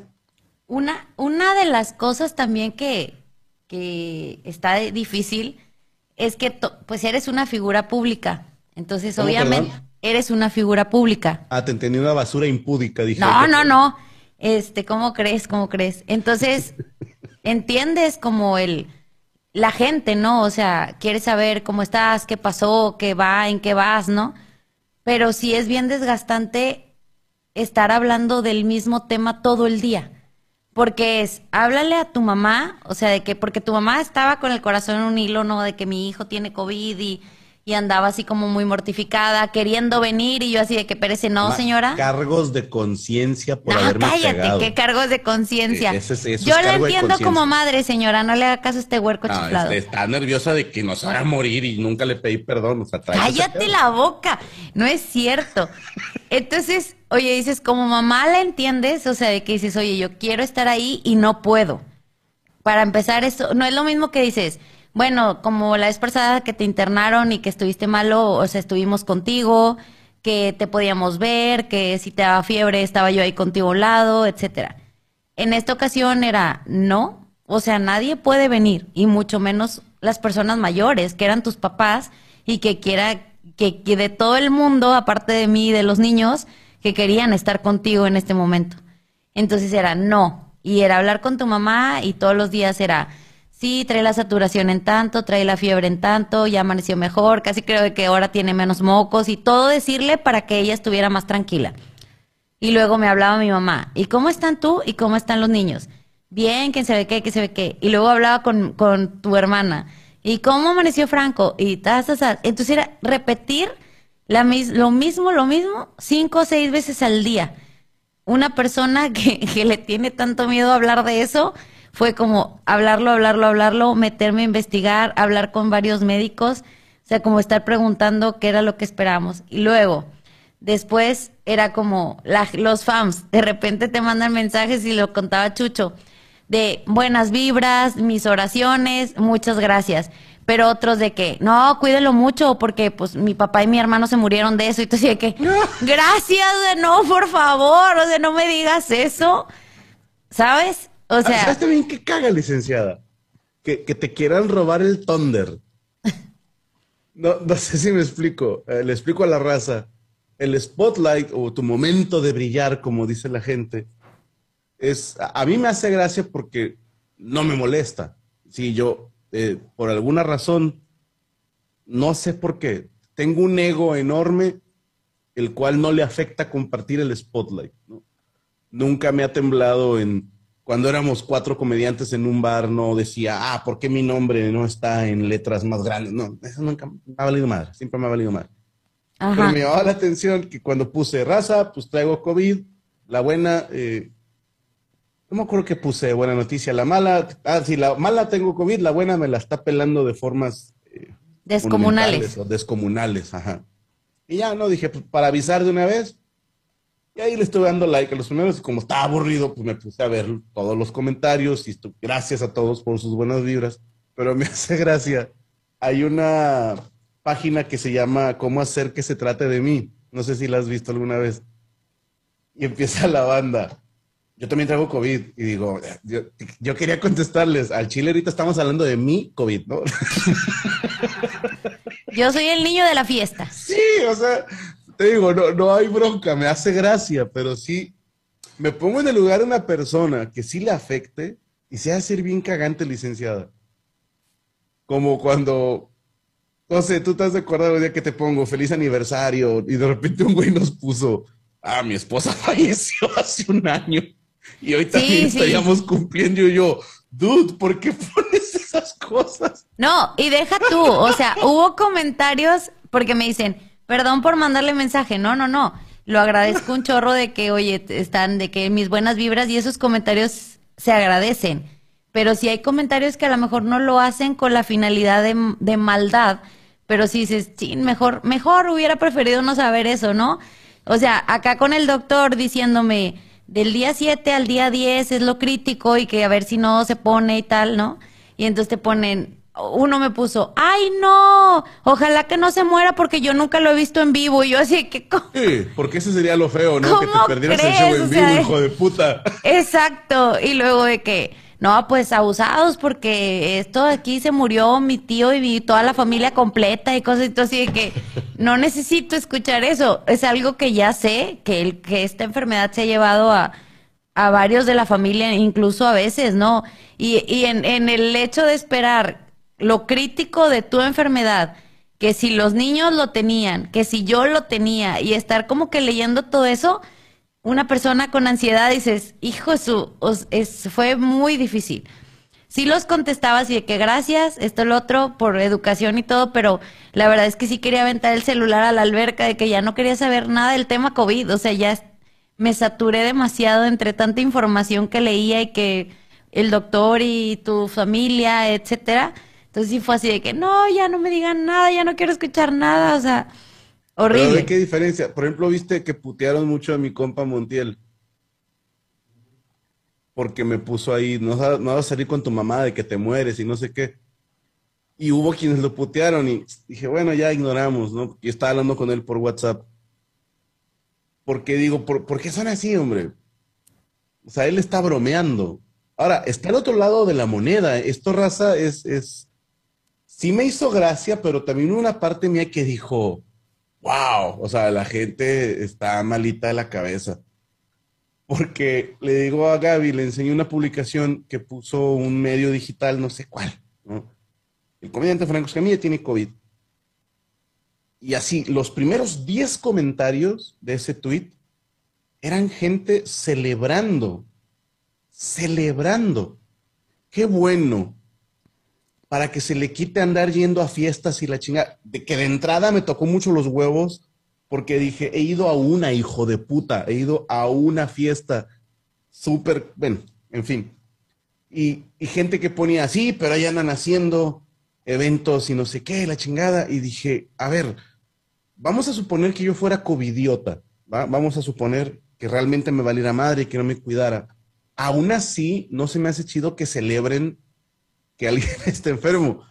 Una, una de las cosas también que, que está difícil es que pues eres una figura pública. Entonces, ¿Cómo, obviamente, perdón? Eres una figura pública. Ah, te entendí una basura impúdica, dije. No, "Ay, no, no. Este, ¿cómo crees? ¿Cómo crees? Entonces, entiendes como el la gente, ¿no? O sea, quieres saber cómo estás, qué pasó, qué va, en qué vas, ¿no? Pero sí es bien desgastante estar hablando del mismo tema todo el día. Porque es, háblale a tu mamá, o sea, de que, porque tu mamá estaba con el corazón en un hilo, ¿no? De que mi hijo tiene COVID y, y andaba así como muy mortificada, queriendo venir, y yo así de que perece, no, Ma- señora. Cargos de conciencia por No, haberme cállate, qué cargos de conciencia. Eh, eso Yo la entiendo como madre, señora, no le haga caso a este huerco No, chiflado. este, está nerviosa de que nos vaya a morir y nunca le pedí perdón. O sea, Cállate la boca, no es cierto. Entonces, oye, dices, como mamá la entiendes, o sea, de que dices, oye, yo quiero estar ahí y no puedo. Para empezar, eso no es lo mismo que dices, bueno, como la vez pasada que te internaron y que estuviste malo, o sea, estuvimos contigo, que te podíamos ver, que si te daba fiebre estaba yo ahí contigo a un lado, etcétera. En esta ocasión era no, o sea, nadie puede venir, y mucho menos las personas mayores, que eran tus papás, y que quiera, que, que de todo el mundo, aparte de mí y de los niños, que querían estar contigo en este momento. Entonces era no, y era hablar con tu mamá, y todos los días era, sí, trae la saturación en tanto, trae la fiebre en tanto, ya amaneció mejor, casi creo que ahora tiene menos mocos, y todo decirle para que ella estuviera más tranquila. Y luego me hablaba mi mamá, ¿y cómo están tú y cómo están los niños? Bien, quién sabe qué, quién sabe qué. Y luego hablaba con, con tu hermana, ¿Y cómo amaneció Franco? Y tas, tas, tas. Entonces era repetir lo mismo, lo mismo, cinco o seis veces al día. Una persona que, que le tiene tanto miedo a hablar de eso fue como hablarlo, hablarlo, hablarlo, meterme a investigar, hablar con varios médicos, o sea, como estar preguntando qué era lo que esperábamos. Y luego, después era como la- los fans, de repente te mandan mensajes y lo contaba Chucho, de buenas vibras, mis oraciones, muchas gracias. Pero otros de que, no, cuídelo mucho porque pues mi papá y mi hermano se murieron de eso. Y tú de que, gracias, no, por favor, o sea, no me digas eso. ¿Sabes? O sea, ¿Sabes también qué caga, licenciada? Que, que te quieran robar el Thunder. No, no sé si me explico. Eh, le explico a la raza. El spotlight o tu momento de brillar, como dice la gente, es a, mí me hace gracia porque no me molesta. Si yo, eh, por alguna razón, no sé por qué, tengo un ego enorme, el cual no le afecta compartir el spotlight. Nunca me ha temblado en cuando éramos cuatro comediantes en un bar, no decía, ah, ¿por qué mi nombre no está en letras más grandes? No, eso nunca me ha valido madre, siempre me ha valido madre. Pero ajá. me llamaba la atención que cuando puse raza, pues traigo COVID, la buena, eh, no me acuerdo que puse buena noticia, la mala, ah, sí, la mala tengo COVID, la buena me la está pelando de formas eh, Descomunales. o descomunales, ajá. Y ya, no, dije, pues para avisar de una vez. Y ahí le estuve dando like a los primeros y como estaba aburrido, pues me puse a ver todos los comentarios y estu- gracias a todos por sus buenas vibras. Pero me hace gracia. Hay una página que se llama ¿Cómo hacer que se trate de mí? No sé si la has visto alguna vez. Y empieza la banda. Yo también traigo COVID y digo, yo, yo quería contestarles, al chile ahorita estamos hablando de mi COVID, ¿no? Yo soy el niño de la fiesta. Sí, o sea, te digo, no, no hay bronca, me hace gracia, pero sí, me pongo en el lugar de una persona que sí le afecte y se hace bien cagante, licenciada. Como cuando, no sé, tú te has de acordar el día que te pongo feliz aniversario y de repente un güey nos puso, ah, mi esposa falleció hace un año y hoy también sí. estaríamos cumpliendo y yo, dude, ¿por qué pones esas cosas? No, y deja tú, o sea, hubo comentarios porque me dicen, perdón por mandarle mensaje. No, no, no. Lo agradezco un chorro de que, oye, están, de que mis buenas vibras y esos comentarios se agradecen. Pero si hay comentarios que a lo mejor no lo hacen con la finalidad de, de maldad, pero si dices, sí, mejor, mejor hubiera preferido no saber eso, ¿no? O sea, acá con el doctor diciéndome, del día 7 al día 10 es lo crítico y que a ver si no se pone y tal, ¿no? Y entonces te ponen, uno me puso, ay no, ojalá que no se muera porque yo nunca lo he visto en vivo. Y yo así que, ¿cómo? Sí, porque ese sería lo feo, ¿no? Que te ¿Cómo perdieras el show en O vivo, hijo de puta. Exacto. Y luego de que, no, pues abusados porque esto aquí se murió mi tío y mi- toda la familia completa y cosas y todo así de que no necesito escuchar eso. Es algo que ya sé, que, el, que esta enfermedad se ha llevado a, a varios de la familia, incluso a veces, ¿no? Y, y en, en el hecho de esperar lo crítico de tu enfermedad, que si los niños lo tenían, que si yo lo tenía, y estar como que leyendo todo eso, una persona con ansiedad dices, hijo, os- es, fue muy difícil. Sí los contestaba así de que gracias, esto, lo otro, por educación y todo, pero la verdad es que sí quería aventar el celular a la alberca, de que ya no quería saber nada del tema COVID, o sea, ya me saturé demasiado entre tanta información que leía y que el doctor y tu familia, etcétera. Entonces sí fue así de que no, ya no me digan nada, ya no quiero escuchar nada, o sea, Pero horrible. ve qué diferencia. Por ejemplo, viste que putearon mucho a mi compa Montiel. Porque me puso ahí, no, vas a- no vas a salir con tu mamá de que te mueres y no sé qué. Y hubo quienes lo putearon y dije, bueno, ya ignoramos, ¿no? Y estaba hablando con él por WhatsApp. Porque digo, ¿por, por qué son así, hombre? O sea, él está bromeando. Ahora, está al otro lado de la moneda. Esto, raza, es, es... Sí me hizo gracia, pero también una parte mía que dijo, wow, o sea, la gente está malita de la cabeza. Porque le digo a Gaby, le enseñé una publicación que puso un medio digital, no sé cuál, ¿no? El comediante Franco Escamilla tiene COVID. Y así, los primeros 10 comentarios de ese tweet eran gente celebrando, celebrando. Qué bueno para que se le quite andar yendo a fiestas y la chinga. De que de entrada me tocó mucho los huevos porque dije, he ido a una, hijo de puta, he ido a una fiesta súper, bueno, en fin. Y, y gente que ponía así, pero ahí andan haciendo eventos y no sé qué, la chingada. Y dije, a ver, vamos a suponer que yo fuera covidiota, ¿va? Vamos a suponer que realmente me valiera madre y que no me cuidara. Aún así, no se me hace chido que celebren que alguien esté enfermo.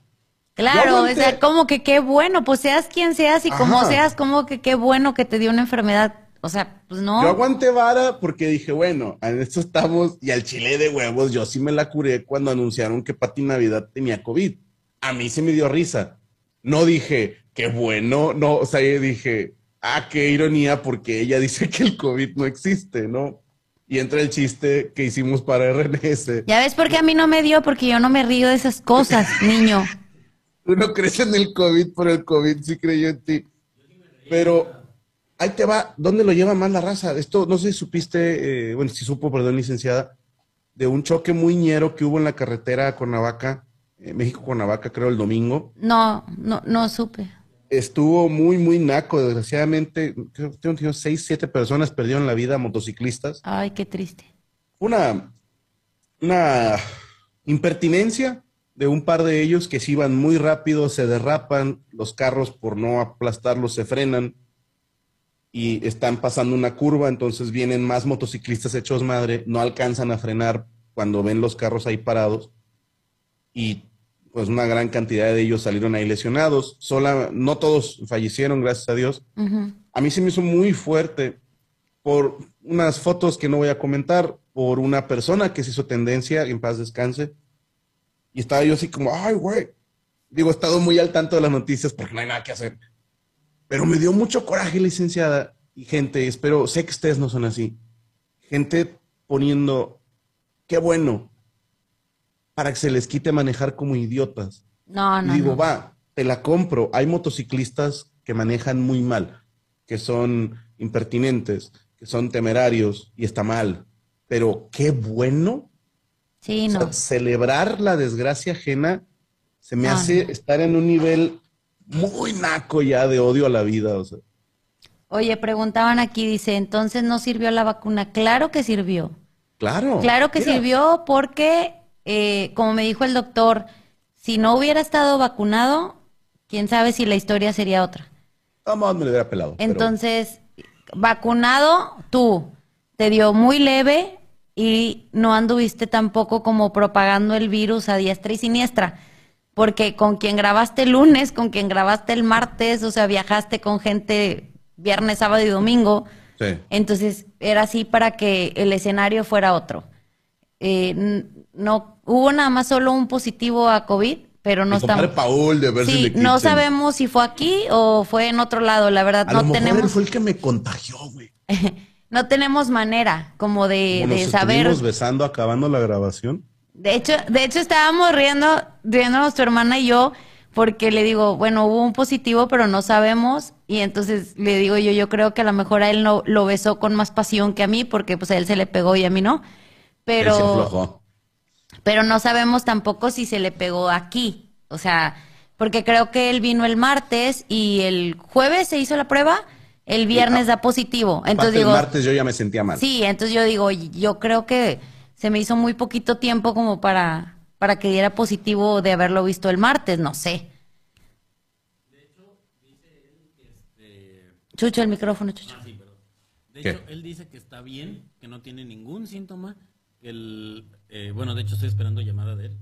Claro, o sea, como que qué bueno, pues seas quien seas y como seas, como que qué bueno que te dio una enfermedad. O sea, pues no. Yo aguanté vara porque dije, bueno, en esto estamos, y al chile de huevos, yo sí me la curé cuando anunciaron que Pati Navidad tenía COVID. A mí se me dio risa. No dije, qué bueno, no, o sea, yo dije, ah, qué ironía, porque ella dice que el COVID no existe, ¿no? Y entra el chiste que hicimos para RNS. Ya ves por qué a mí no me dio, porque yo no me río de esas cosas, niño. Tú no crees en el COVID, pero el COVID sí creyó en ti. Pero ahí te va, ¿dónde lo lleva más la raza? Esto, no sé si supiste, eh, bueno, si supo, perdón, licenciada, de un choque muy ñero que hubo en la carretera Cuernavaca, eh, México-Cuernavaca, creo, el domingo. No, no, no supe. Estuvo muy, muy naco, desgraciadamente, creo que tengo seis, siete personas perdieron la vida, motociclistas. Ay, qué triste. una, una impertinencia de un par de ellos que se iban muy rápido, se derrapan, los carros por no aplastarlos se frenan y están pasando una curva, entonces vienen más motociclistas hechos madre, no alcanzan a frenar cuando ven los carros ahí parados y pues una gran cantidad de ellos salieron ahí lesionados, sola, no todos fallecieron, gracias a Dios, Ujú. a mí se me hizo muy fuerte por unas fotos que no voy a comentar, por una persona que se hizo tendencia, en paz descanse, y estaba yo así como, ay, güey, digo, he estado muy al tanto de las noticias porque no hay nada que hacer, pero me dio mucho coraje, licenciada, y gente, espero, sé que ustedes no son así, gente poniendo, qué bueno, para que se les quite manejar como idiotas. No, Y no, digo, no. va, te la compro. Hay motociclistas que manejan muy mal, que son impertinentes, que son temerarios y está mal. Pero qué bueno. Sí, O sea, no. celebrar la desgracia ajena se me No, hace no. estar en un nivel muy naco ya de odio a la vida. O sea, Oye, preguntaban aquí, dice, entonces no sirvió la vacuna. Claro que sirvió. claro. Claro que Mira, sirvió porque, eh, como me dijo el doctor, si no hubiera estado vacunado, quién sabe si la historia sería otra. Vamos, me lo hubiera pelado. pero- Entonces, vacunado, tú, te dio muy leve y no anduviste tampoco como propagando el virus a diestra y siniestra. Porque con quien grabaste el lunes, con quien grabaste el martes, o sea, viajaste con gente viernes, sábado y domingo. Sí. Entonces, era así para que el escenario fuera otro. Eh, no, hubo nada más solo un positivo a COVID, pero no estamos. Paul de Versus Sí, no sabemos si fue aquí o fue en otro lado, la verdad, A no lo mejor él tenemos. fue el que me contagió, güey. No tenemos manera como de, Como de nos saber. estuvimos besando acabando la grabación. De hecho, de hecho estábamos riendo, riéndonos tu hermana y yo, porque le digo, bueno, hubo un positivo, pero no sabemos. Y entonces le digo yo, yo creo que a lo mejor a él no, lo besó con más pasión que a mí, porque pues a él se le pegó y a mí no. Él se Pero, aflojó. Pero no sabemos tampoco si se le pegó aquí. O sea, porque creo que él vino el martes y el jueves se hizo la prueba, el viernes da positivo. Entonces digo, el martes yo ya me sentía mal. Sí, entonces yo digo, yo creo que se me hizo muy poquito tiempo como para, para que diera positivo de haberlo visto el martes, no sé. Chucho, el micrófono, Chucho. De ¿Qué? hecho, él dice que está bien, que no tiene ningún síntoma, que el, eh, bueno, de hecho estoy esperando llamada de él,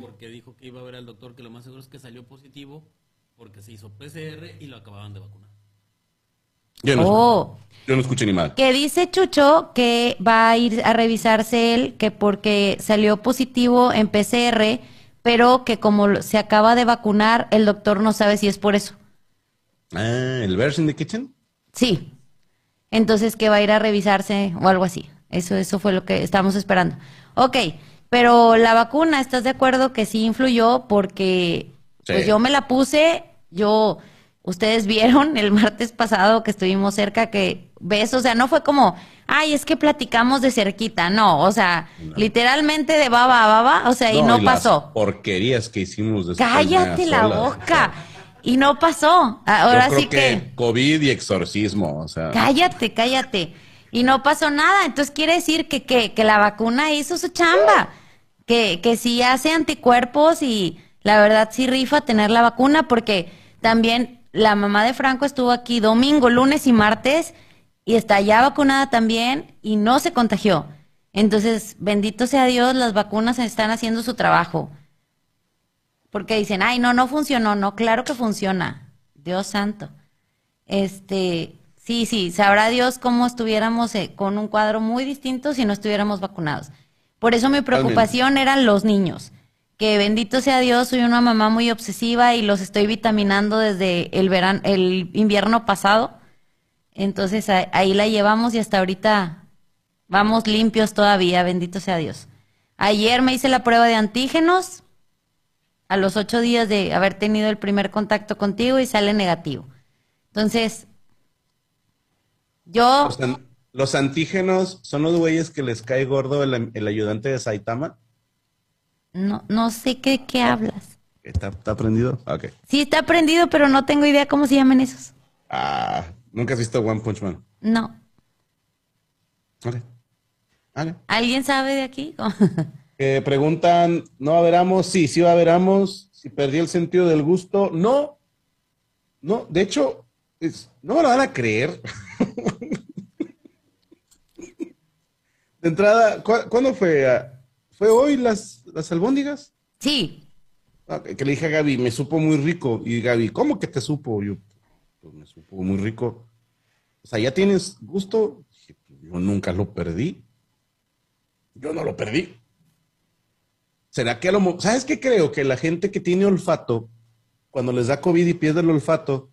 porque dijo que iba a ver al doctor, que lo más seguro es que salió positivo porque se hizo PCR y lo acababan de vacunar. Yo no, Oh. yo no escuché ni mal. Que dice Chucho que va a ir a revisarse él, que porque salió positivo en PCR, pero que como se acaba de vacunar, el doctor no sabe si es por eso. Ah, el verse in the kitchen. Sí. Entonces que va a ir a revisarse o algo así. Eso, eso fue lo que estábamos esperando. Ok, pero la vacuna, ¿estás de acuerdo que sí influyó? Porque Sí. pues yo me la puse, yo, ustedes vieron el martes pasado que estuvimos cerca que ves, o sea, no fue como, ay, es que platicamos de cerquita, no, o sea, literalmente de baba a baba, o sea, y no las pasó. porquerías que hicimos después. Cállate la boca. Y no pasó. yo Ahora creo sí que... COVID y exorcismo, o sea. Cállate, cállate. Y no pasó nada. Entonces quiere decir que, que, que la vacuna hizo su chamba. Que, que sí hace anticuerpos y la verdad sí rifa tener la vacuna porque también la mamá de Franco estuvo aquí domingo, lunes y martes y está ya vacunada también y no se contagió. Entonces, bendito sea Dios, las vacunas están haciendo su trabajo. Porque dicen, ay, no, no funcionó. No, claro que funciona. Dios santo. Este, sí, sí, sabrá Dios cómo estuviéramos eh, con un cuadro muy distinto si no estuviéramos vacunados. Por eso mi preocupación eran los niños. Que bendito sea Dios, soy una mamá muy obsesiva y los estoy vitaminando desde el verano, el invierno pasado. Entonces ahí la llevamos y hasta ahorita vamos limpios todavía, bendito sea Dios. Ayer me hice la prueba de antígenos a los ocho días de haber tenido el primer contacto contigo y sale negativo. Entonces, yo, Los, an- los antígenos son los güeyes que les cae gordo el, el ayudante de Saitama. no, no sé qué, qué hablas. ¿Está, está prendido? Ok. Sí está prendido, pero no tengo idea cómo se llaman esos. Ah, nunca has visto One Punch Man. No. Ok. ¿Alguien sabe de aquí? Eh, preguntan, ¿no va a haber amos? Sí, sí va a haber amos. Si perdí el sentido del gusto, no. No, de hecho, es- no me lo van a creer. De entrada, ¿cu- ¿cuándo fue? Ah, ¿Fue hoy las, las albóndigas? sí. Ah, que le dije a Gaby, me supo muy rico. Y Gaby, ¿cómo que te supo? Yo, pues me supo muy rico. O sea, ¿ya tienes gusto? Dije, "Pues, yo nunca lo perdí. Yo no lo perdí. ¿Será que a lo ¿Sabes qué creo? Que la gente que tiene olfato, cuando les da COVID y pierde el olfato,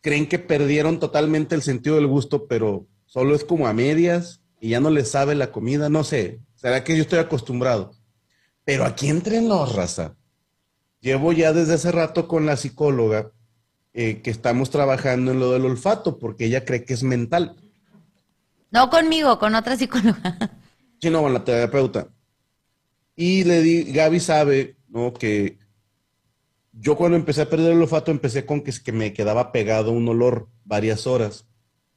creen que perdieron totalmente el sentido del gusto, pero solo es como a medias y ya no les sabe la comida. No sé. ¿Será que yo estoy acostumbrado? Pero aquí entre nos, raza. Llevo ya desde hace rato con la psicóloga eh, que estamos trabajando en lo del olfato porque ella cree que es mental. No conmigo, con otra psicóloga. Sí, no, con la terapeuta. Y le di, Gaby sabe, ¿no? Que yo cuando empecé a perder el olfato empecé con que, que me quedaba pegado un olor varias horas.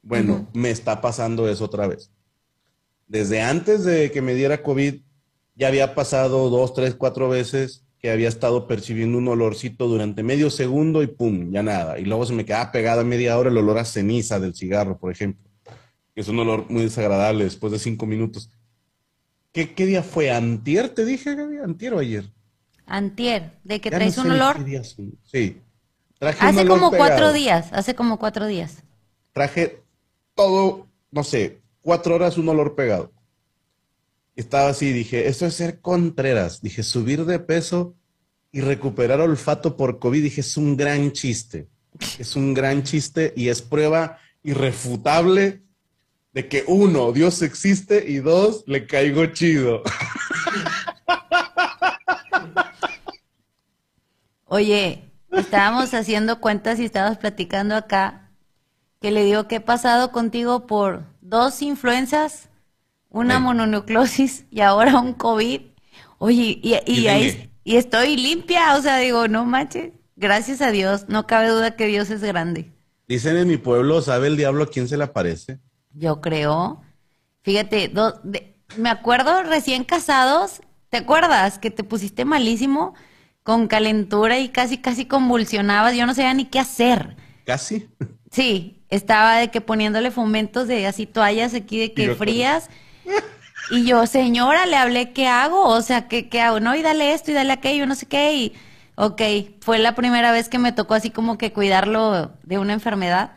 Bueno, me está pasando eso otra vez. Desde antes de que me diera COVID, ya había pasado dos, tres, cuatro veces que había estado percibiendo un olorcito durante medio segundo y pum, ya nada. Y luego se me quedaba pegada media hora el olor a ceniza del cigarro, por ejemplo. Que es un olor muy desagradable después de cinco minutos. ¿Qué, qué día fue? ¿Antier? Te dije, Gaby, ¿antier o ayer? Antier, de que Ya no traes sé un olor. Sí. Traje un Hace olor como cuatro días, hace como cuatro días. Traje todo, no sé, cuatro horas un olor pegado. Estaba así, dije, esto es ser Contreras. Dije, subir de peso y recuperar olfato por COVID. Dije, es un gran chiste. Es un gran chiste y es prueba irrefutable de que uno, Dios existe y dos, le caigo chido. Oye, estábamos haciendo cuentas y estabas platicando acá que le digo que he pasado contigo por dos influencias, una Sí. mononucleosis y ahora un COVID. Oye, y, y Y ahí y estoy limpia, o sea, digo, no manches, gracias a Dios, no cabe duda que Dios es grande. Dicen en mi pueblo, ¿sabe el diablo a quién se le aparece? Yo creo. Fíjate, do- de- me acuerdo recién casados, ¿te acuerdas que te pusiste malísimo con calentura y casi casi convulsionabas? Yo no sabía ni qué hacer. Casi. Sí, estaba de que poniéndole fomentos de así toallas aquí de que frías. Y yo, señora, le hablé, ¿qué hago? O sea, ¿qué, ¿qué hago? No, y dale esto y dale aquello, no sé qué. Y, ok, fue la primera vez que me tocó así como que cuidarlo de una enfermedad.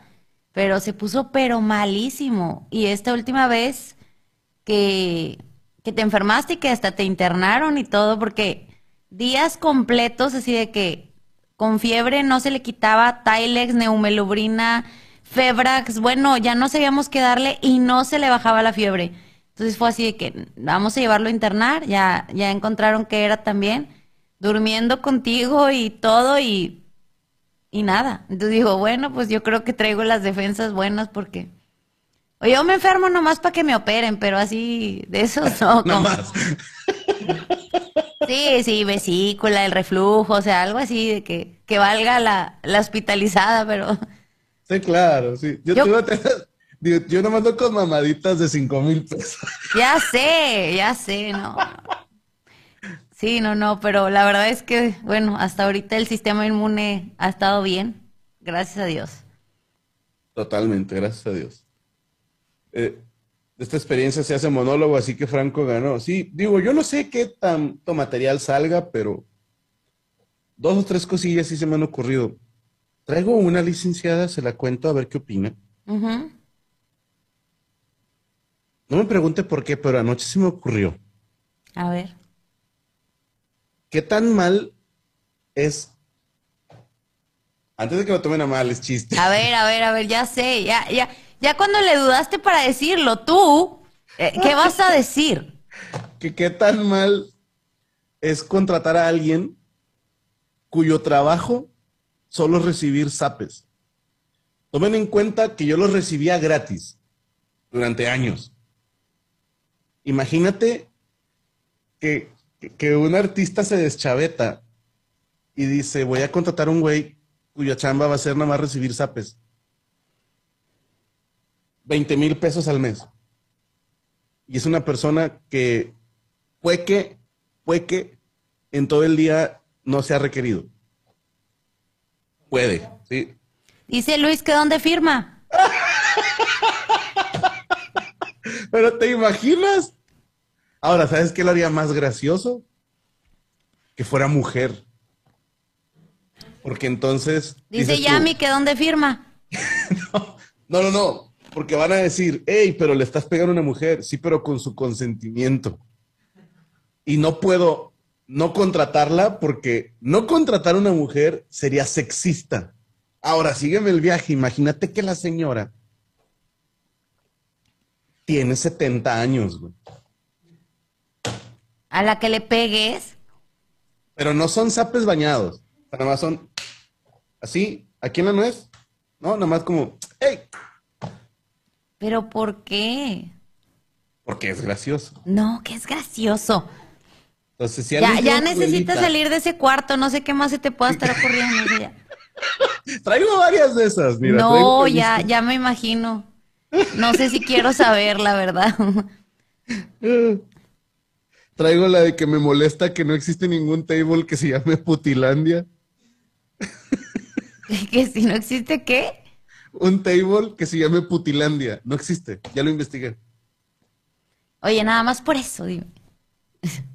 Pero se puso pero malísimo. Y esta última vez que, que te enfermaste y que hasta te internaron y todo, porque días completos así de que con fiebre no se le quitaba Tylex, neumelubrina, Febrax, bueno, ya no sabíamos qué darle y no se le bajaba la fiebre. Entonces fue así de que vamos a llevarlo a internar, ya, ya encontraron que era también, durmiendo contigo y todo y, y nada. Entonces digo, bueno, pues yo creo que traigo las defensas buenas porque O yo me enfermo nomás para que me operen, pero así, de eso no. Más. Sí, sí, vesícula, el reflujo, o sea, algo así de que, que valga la, la hospitalizada, pero Sí, claro, sí. Yo, Yo- digo, yo no mando con mamaditas de cinco mil pesos. ya sé, ya sé, no. Sí, no, no, pero la verdad es que, bueno, hasta ahorita el sistema inmune ha estado bien, gracias a Dios. Totalmente, gracias a Dios. Eh, esta experiencia se hace monólogo, así que Franco ganó. Sí, digo, yo no sé qué tanto material salga, pero dos o tres cosillas sí se me han ocurrido. Traigo una licenciada, se la cuento a ver qué opina. No me pregunte por qué, pero anoche se me ocurrió. A ver. ¿Qué tan mal es? Antes de que lo tomen a mal, es chiste. A ver, a ver, a ver, ya sé, ya, ya, ya cuando le dudaste para decirlo, tú, eh, ¿qué vas a decir? que qué tan mal es contratar a alguien cuyo trabajo solo recibir zapes. Tomen en cuenta que yo los recibía gratis durante años. Imagínate que, que- un artista se deschaveta y dice, voy a contratar a un güey cuya chamba va a ser nada más recibir zapes. 20 mil pesos al mes y es una persona que puede que, puede que en todo el día no sea requerido. Puede, sí. Dice Luis que dónde firma. Pero ¿te imaginas? Ahora, ¿sabes qué lo haría más gracioso? Que fuera mujer. Porque entonces... Dice tú, Yami que dónde firma. No, no, no. Porque van a decir, hey, pero le estás pegando a una mujer. Sí, pero con su consentimiento. Y no puedo no contratarla porque no contratar a una mujer sería sexista. Ahora, sígueme el viaje. Imagínate que la señora tiene 70 años, güey. A la que le pegues. Pero no son zapes bañados. Nada más son así, aquí en la nuez. No, nada más como, hey, ¿Pero por qué? porque es gracioso. No, que es gracioso. Entonces, si Ya, necesitas abuelita- salir de ese cuarto. No sé qué más se te pueda estar ocurriendo. Traigo varias de esas, mira. no, ya, lista. ya me imagino. No sé si quiero saber, la verdad. Traigo la de que me molesta que no existe ningún table que se llame Putilandia. que si no existe, ¿qué? Un table que se llame Putilandia. No existe, ya lo investigué. Oye, nada más por eso, dime.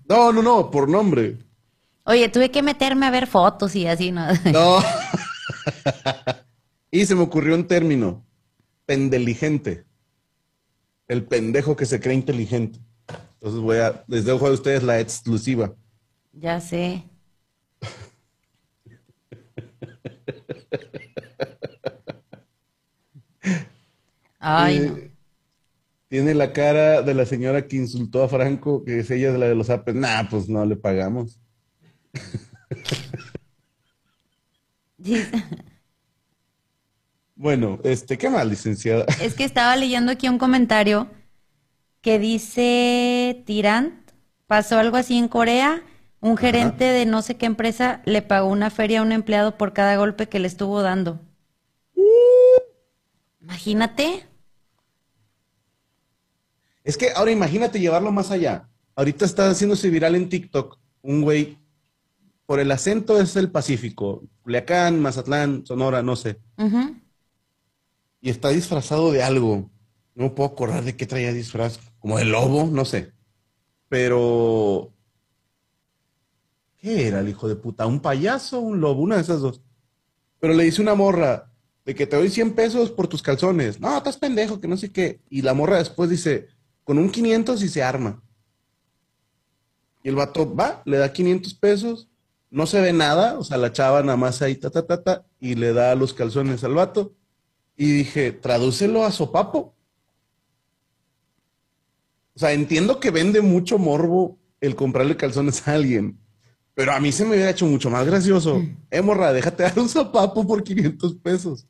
No, no, no, por nombre. Oye, tuve que meterme a ver fotos y así, ¿no? No. y se me ocurrió un término. Pendeligente. El pendejo que se cree inteligente. Entonces voy a, les dejo a ustedes la exclusiva. Ya sé. Ay, no. Tiene la cara de la señora que insultó a Franco, que es ella de la de los apes. Nah, pues no le pagamos. Bueno, este, ¿qué más, licenciada? Es que estaba leyendo aquí un comentario que dice Tirant, pasó algo así en Corea, un gerente de no sé qué empresa le pagó una feria a un empleado por cada golpe que le estuvo dando. Imagínate. Es que ahora imagínate llevarlo más allá. Ahorita está haciéndose viral en TikTok un güey, por el acento es el Pacífico, Culiacán, Mazatlán, Sonora, no sé. Y está disfrazado de algo. No me puedo acordar de qué traía disfraz, como de lobo, no sé. Pero. ¿Qué era el hijo de puta? ¿Un payaso o un lobo? Una de esas dos. Pero le dice una morra de que te doy 100 pesos por tus calzones. No, estás pendejo, que no sé qué. Y la morra después dice, con un 500 y se arma. Y el vato va, le da 500 pesos, no se ve nada, o sea, la chava nada más ahí, ta, ta, ta, ta, y le da los calzones al vato. Y dije, tradúcelo a sopapo. O sea, entiendo que vende mucho morbo el comprarle calzones a alguien, pero a mí se me hubiera hecho mucho más gracioso. Eh, morra, déjate dar un sopapo por 500 pesos.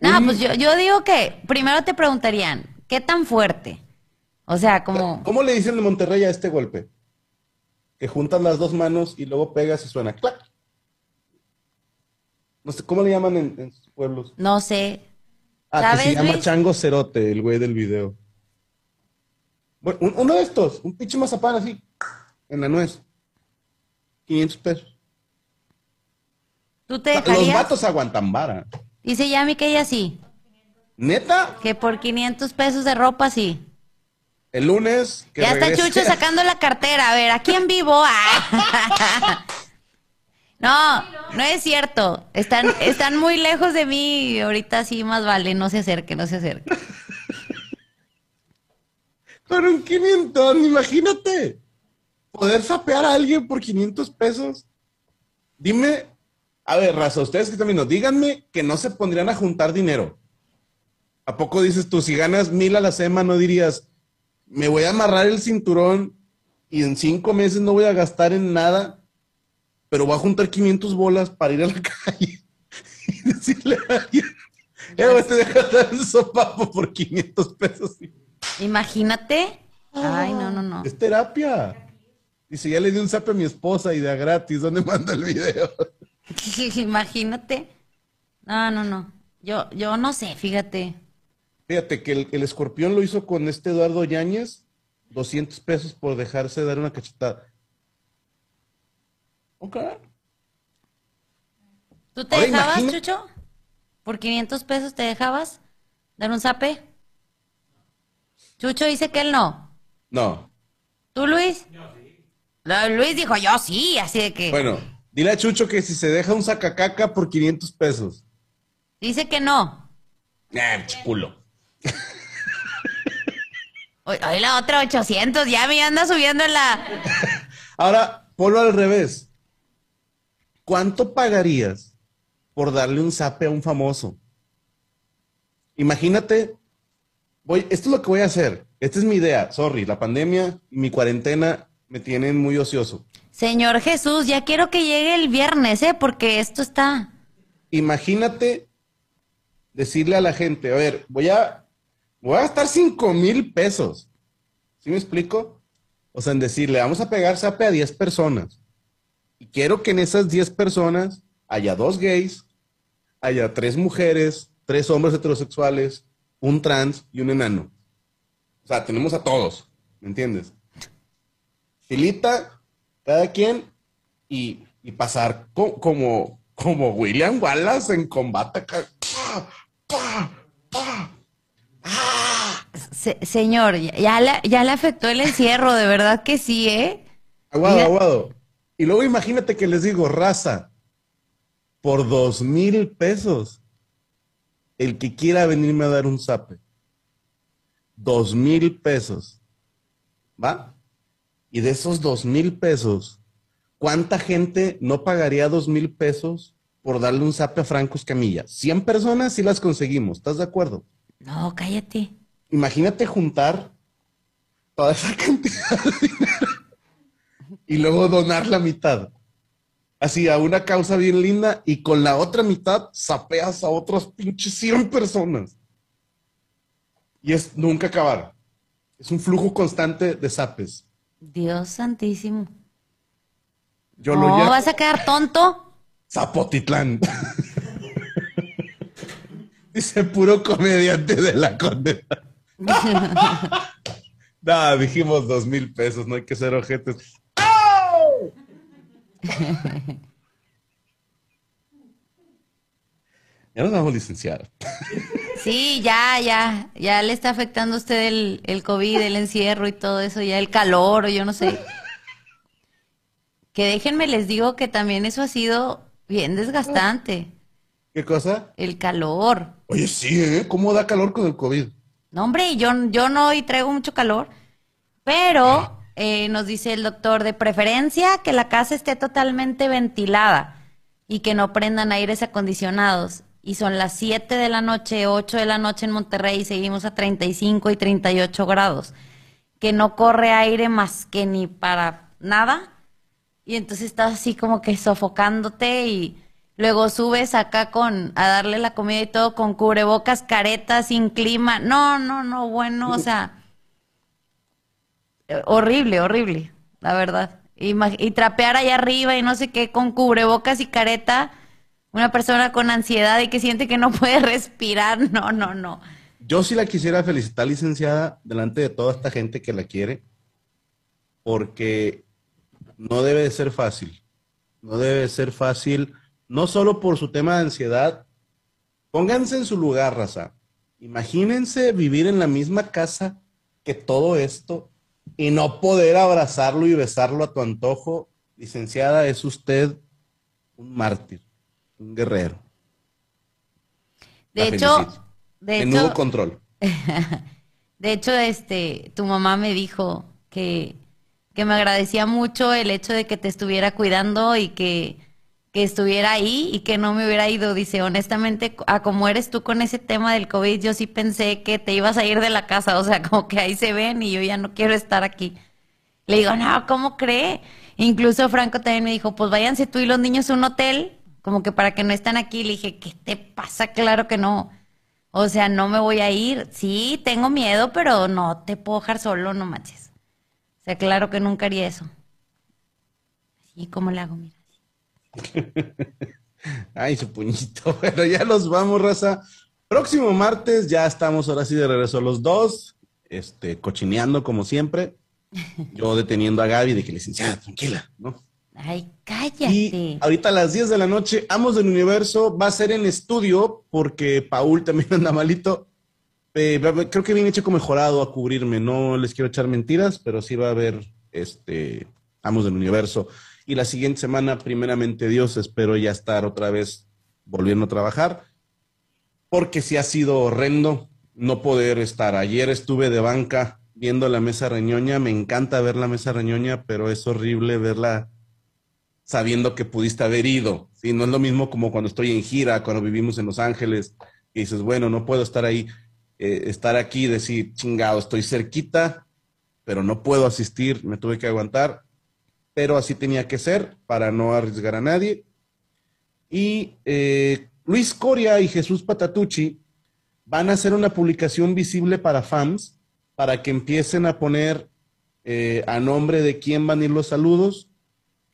No, pues yo, yo digo que primero te preguntarían, ¿qué tan fuerte? O sea, como... ¿Cómo le dicen en Monterrey a este golpe? Que juntas las dos manos y luego pegas y suena clac. No sé, ¿cómo le llaman en, en sus pueblos? No sé. Ah, que se ¿Sabes, llama Luis? Chango Cerote, el güey del video. Bueno, un- uno de estos, un pinche mazapán así, en la nuez. 500 pesos. ¿Tú te Los vatos aguantan vara. Dice Yami que ella sí. ¿Neta? Que por 500 pesos de ropa sí. El lunes. que ya está Chucho sacando la cartera. A ver, aquí en vivo. Ah. No, no es cierto. Están, están muy lejos de mí. Ahorita sí más vale. No se acerque, no se acerque. Con un 500, imagínate. Poder sapear a alguien por 500 pesos. Dime, a ver, raza, ustedes que también nos díganme que no se pondrían a juntar dinero. ¿A poco dices tú, si ganas mil a la semana, no dirías, me voy a amarrar el cinturón y en cinco meses no voy a gastar en nada, pero voy a juntar 500 bolas para ir a la calle y decirle a alguien, eh, güey, te dejas dar el sopapo por 500 pesos. Imagínate. Ay, no, no, no. Es terapia. Dice, ya le di un zap a mi esposa y de a gratis. ¿Dónde manda el video? Imagínate. No, no, no. Yo, yo no sé, fíjate. Fíjate que el, el escorpión lo hizo con este Eduardo Yáñez. 200 pesos por dejarse dar una cachetada. Ok. ¿Tú te Ahora dejabas, imagina- Chucho? ¿Por 500 pesos te dejabas dar un zape? Chucho dice que él no. No. ¿Tú, Luis? No, Luis dijo yo sí, así de que. Bueno, dile a Chucho que si se deja un sacacaca por 500 pesos. Dice que no. Eh, culo. Hoy, la otra 800, ya me anda subiendo en la. Ahora, ponlo al revés. ¿Cuánto pagarías por darle un zape a un famoso? Imagínate, voy, esto es lo que voy a hacer. Esta es mi idea. Sorry, la pandemia y mi cuarentena me tienen muy ocioso. Señor Jesús, ya quiero que llegue el viernes, ¿eh? Porque esto está. Imagínate decirle a la gente, a ver, voy a, voy a gastar 5 mil pesos. ¿Sí me explico? O sea, en decirle, vamos a pegar zape a 10 personas. Y quiero que en esas 10 personas haya dos gays, haya tres mujeres, tres hombres heterosexuales, un trans y un enano. O sea, tenemos a todos, ¿me entiendes? Filita, cada quien, y, y pasar co- como, como William Wallace en combate acá. ¡Pa! ¡Pa! Señor, ya, ya le, ya le afectó el encierro, de verdad que sí, ¿eh? Aguado, Mira. aguado. Y luego imagínate que les digo, raza, por dos mil pesos, el que quiera venirme a dar un zape, dos mil pesos, ¿va? Y de esos dos mil pesos, ¿cuánta gente no pagaría dos mil pesos por darle un zape a Franco Escamilla? 100 personas sí las conseguimos, ¿estás de acuerdo? No, cállate. Imagínate juntar toda esa cantidad de dinero y luego donar la mitad. Así, a una causa bien linda y con la otra mitad sapeas a otras pinches 100 personas. Y es nunca acabar. Es un flujo constante de zapes. Dios santísimo. Yo lo no, llamo vas a quedar tonto. Zapotitlán. Dice puro comediante de la condena. Nada, dijimos dos mil pesos, no hay que ser ojetes. ¡Au! ya nos vamos a licenciar. Sí, ya, ya, ya le está afectando a usted el, el COVID, el encierro y todo eso, ya el calor, o yo no sé. Que déjenme les digo que también eso ha sido bien desgastante, ¿Qué cosa? el calor. Oye, sí, ¿eh? ¿Cómo da calor con el COVID? No, hombre, yo, yo no hoy traigo mucho calor, pero eh, nos dice el doctor, de preferencia que la casa esté totalmente ventilada y que no prendan aires acondicionados. Y son las 7 de la noche, 8 de la noche en Monterrey y seguimos a 35 y 38 grados. Que no corre aire más que ni para nada. Y entonces estás así como que sofocándote y Luego subes acá con a darle la comida y todo con cubrebocas, caretas, sin clima. No, no, no, bueno, o sea, eh, horrible, horrible, la verdad. Y trapear allá arriba y no sé qué con cubrebocas y careta. Una persona con ansiedad y que siente que no puede respirar. No, no, no. Yo sí la quisiera felicitar, licenciada, delante de toda esta gente que la quiere, porque no debe de ser fácil. No debe de ser fácil, no solo por su tema de ansiedad. Pónganse en su lugar, raza. Imagínense vivir en la misma casa que todo esto y no poder abrazarlo y besarlo a tu antojo. Licenciada, es usted un mártir, un guerrero. De La hecho, felicito. de Menudo hecho, control. De hecho, este, tu mamá me dijo que, que me agradecía mucho el hecho de que te estuviera cuidando y que, que estuviera ahí y que no me hubiera ido. Dice, honestamente, a como eres tú con ese tema del COVID, yo sí pensé que te ibas a ir de la casa. O sea, como que ahí se ven y yo ya no quiero estar aquí. Le digo, no, ¿cómo cree? Incluso Franco también me dijo, pues váyanse tú y los niños a un hotel, como que para que no estén aquí. Le dije, ¿qué te pasa? Claro que no. O sea, no me voy a ir. Sí, tengo miedo, pero no te puedo dejar solo, no manches. O sea, claro que nunca haría eso. Así como le hago, mira. Ay, su puñito. Pero ya nos vamos, raza. Próximo martes ya estamos ahora sí de regreso los dos, este, cochineando como siempre. Yo deteniendo a Gaby de que licenciada, tranquila, ¿no? Ay, Y cállate. ahorita a las 10 de la noche, Amos del Universo va a ser en estudio porque Paul también anda malito. Eh, creo que viene hecho mejorado a cubrirme. No les quiero echar mentiras, pero sí va a haber este Amos del Universo. Y la siguiente semana, primeramente Dios, espero ya estar otra vez volviendo a trabajar. Porque sí ha sido horrendo no poder estar. Ayer estuve de banca viendo la mesa reñoña. Me encanta ver la mesa reñoña, pero es horrible verla sabiendo que pudiste haber ido. ¿sí? No es lo mismo como cuando estoy en gira, cuando vivimos en Los Ángeles, y dices, bueno, no puedo estar ahí, eh, estar aquí y decir, chingado, estoy cerquita, pero no puedo asistir, me tuve que aguantar, pero así tenía que ser para no arriesgar a nadie. Y eh, Luis Coria y Jesús Patatucci van a hacer una publicación visible para fans para que empiecen a poner eh, a nombre de quién van a ir los saludos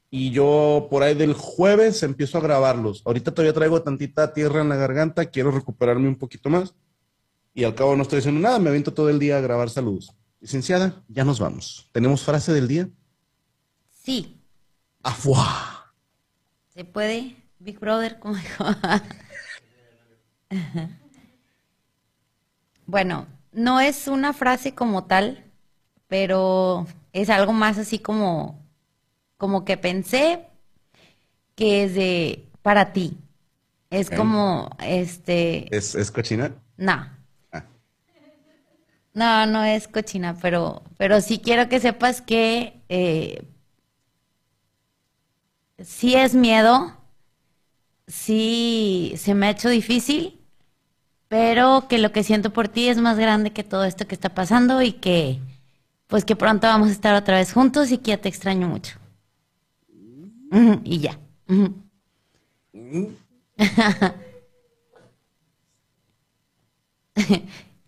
y yo por ahí del jueves empiezo a grabarlos. Ahorita todavía traigo tantita tierra en la garganta, quiero recuperarme un poquito más. Y al cabo no estoy haciendo nada, me aviento todo el día a grabar saludos. Licenciada, ya nos vamos. ¿Tenemos frase del día? Sí, ¡Afuá! se puede. Big Brother, como dijo. bueno, no es una frase como tal, pero es algo más así como, como que pensé que es de para ti. Es como, este, ¿Es, es cochina? no. Ah. No, no es cochina, pero, pero sí quiero que sepas que eh, sí es miedo, sí se me ha hecho difícil, pero que lo que siento por ti es más grande que todo esto que está pasando y que pues que pronto vamos a estar otra vez juntos y que ya te extraño mucho. Y ya.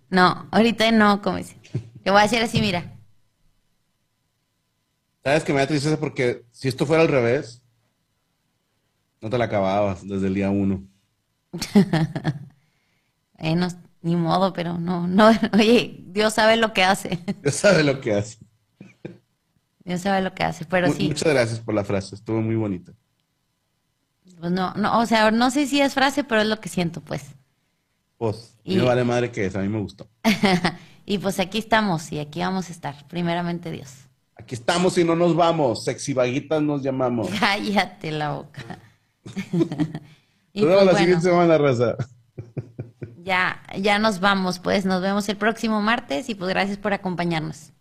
No, ahorita no, como dice. Te voy a decir así, mira. ¿Sabes que me da tristeza? Porque si esto fuera al revés, no te la acababas desde el día uno. No, ni modo, pero no, no, oye, Dios sabe lo que hace. Ya sabe lo que hace. Dios sabe lo que hace, pero sí, Muchas gracias por la frase, estuvo muy bonita. pues no, no, o sea, no sé si es frase, pero es lo que siento, pues. Pues, Y- me vale madre que es, a mí me gustó. y pues aquí estamos y aquí vamos a estar, primeramente Dios. Aquí estamos y no nos vamos. Sexy vaguitas nos llamamos. Cállate la boca. y Nos vemos pues la bueno, siguiente semana, raza. ya, ya nos vamos, pues nos vemos el próximo martes y pues gracias por acompañarnos.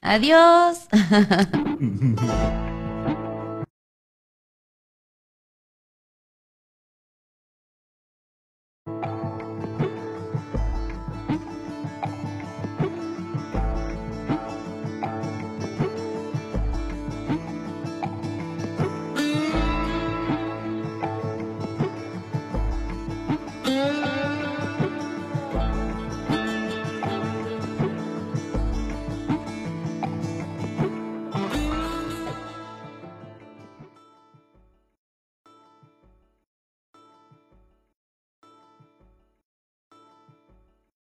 Adiós.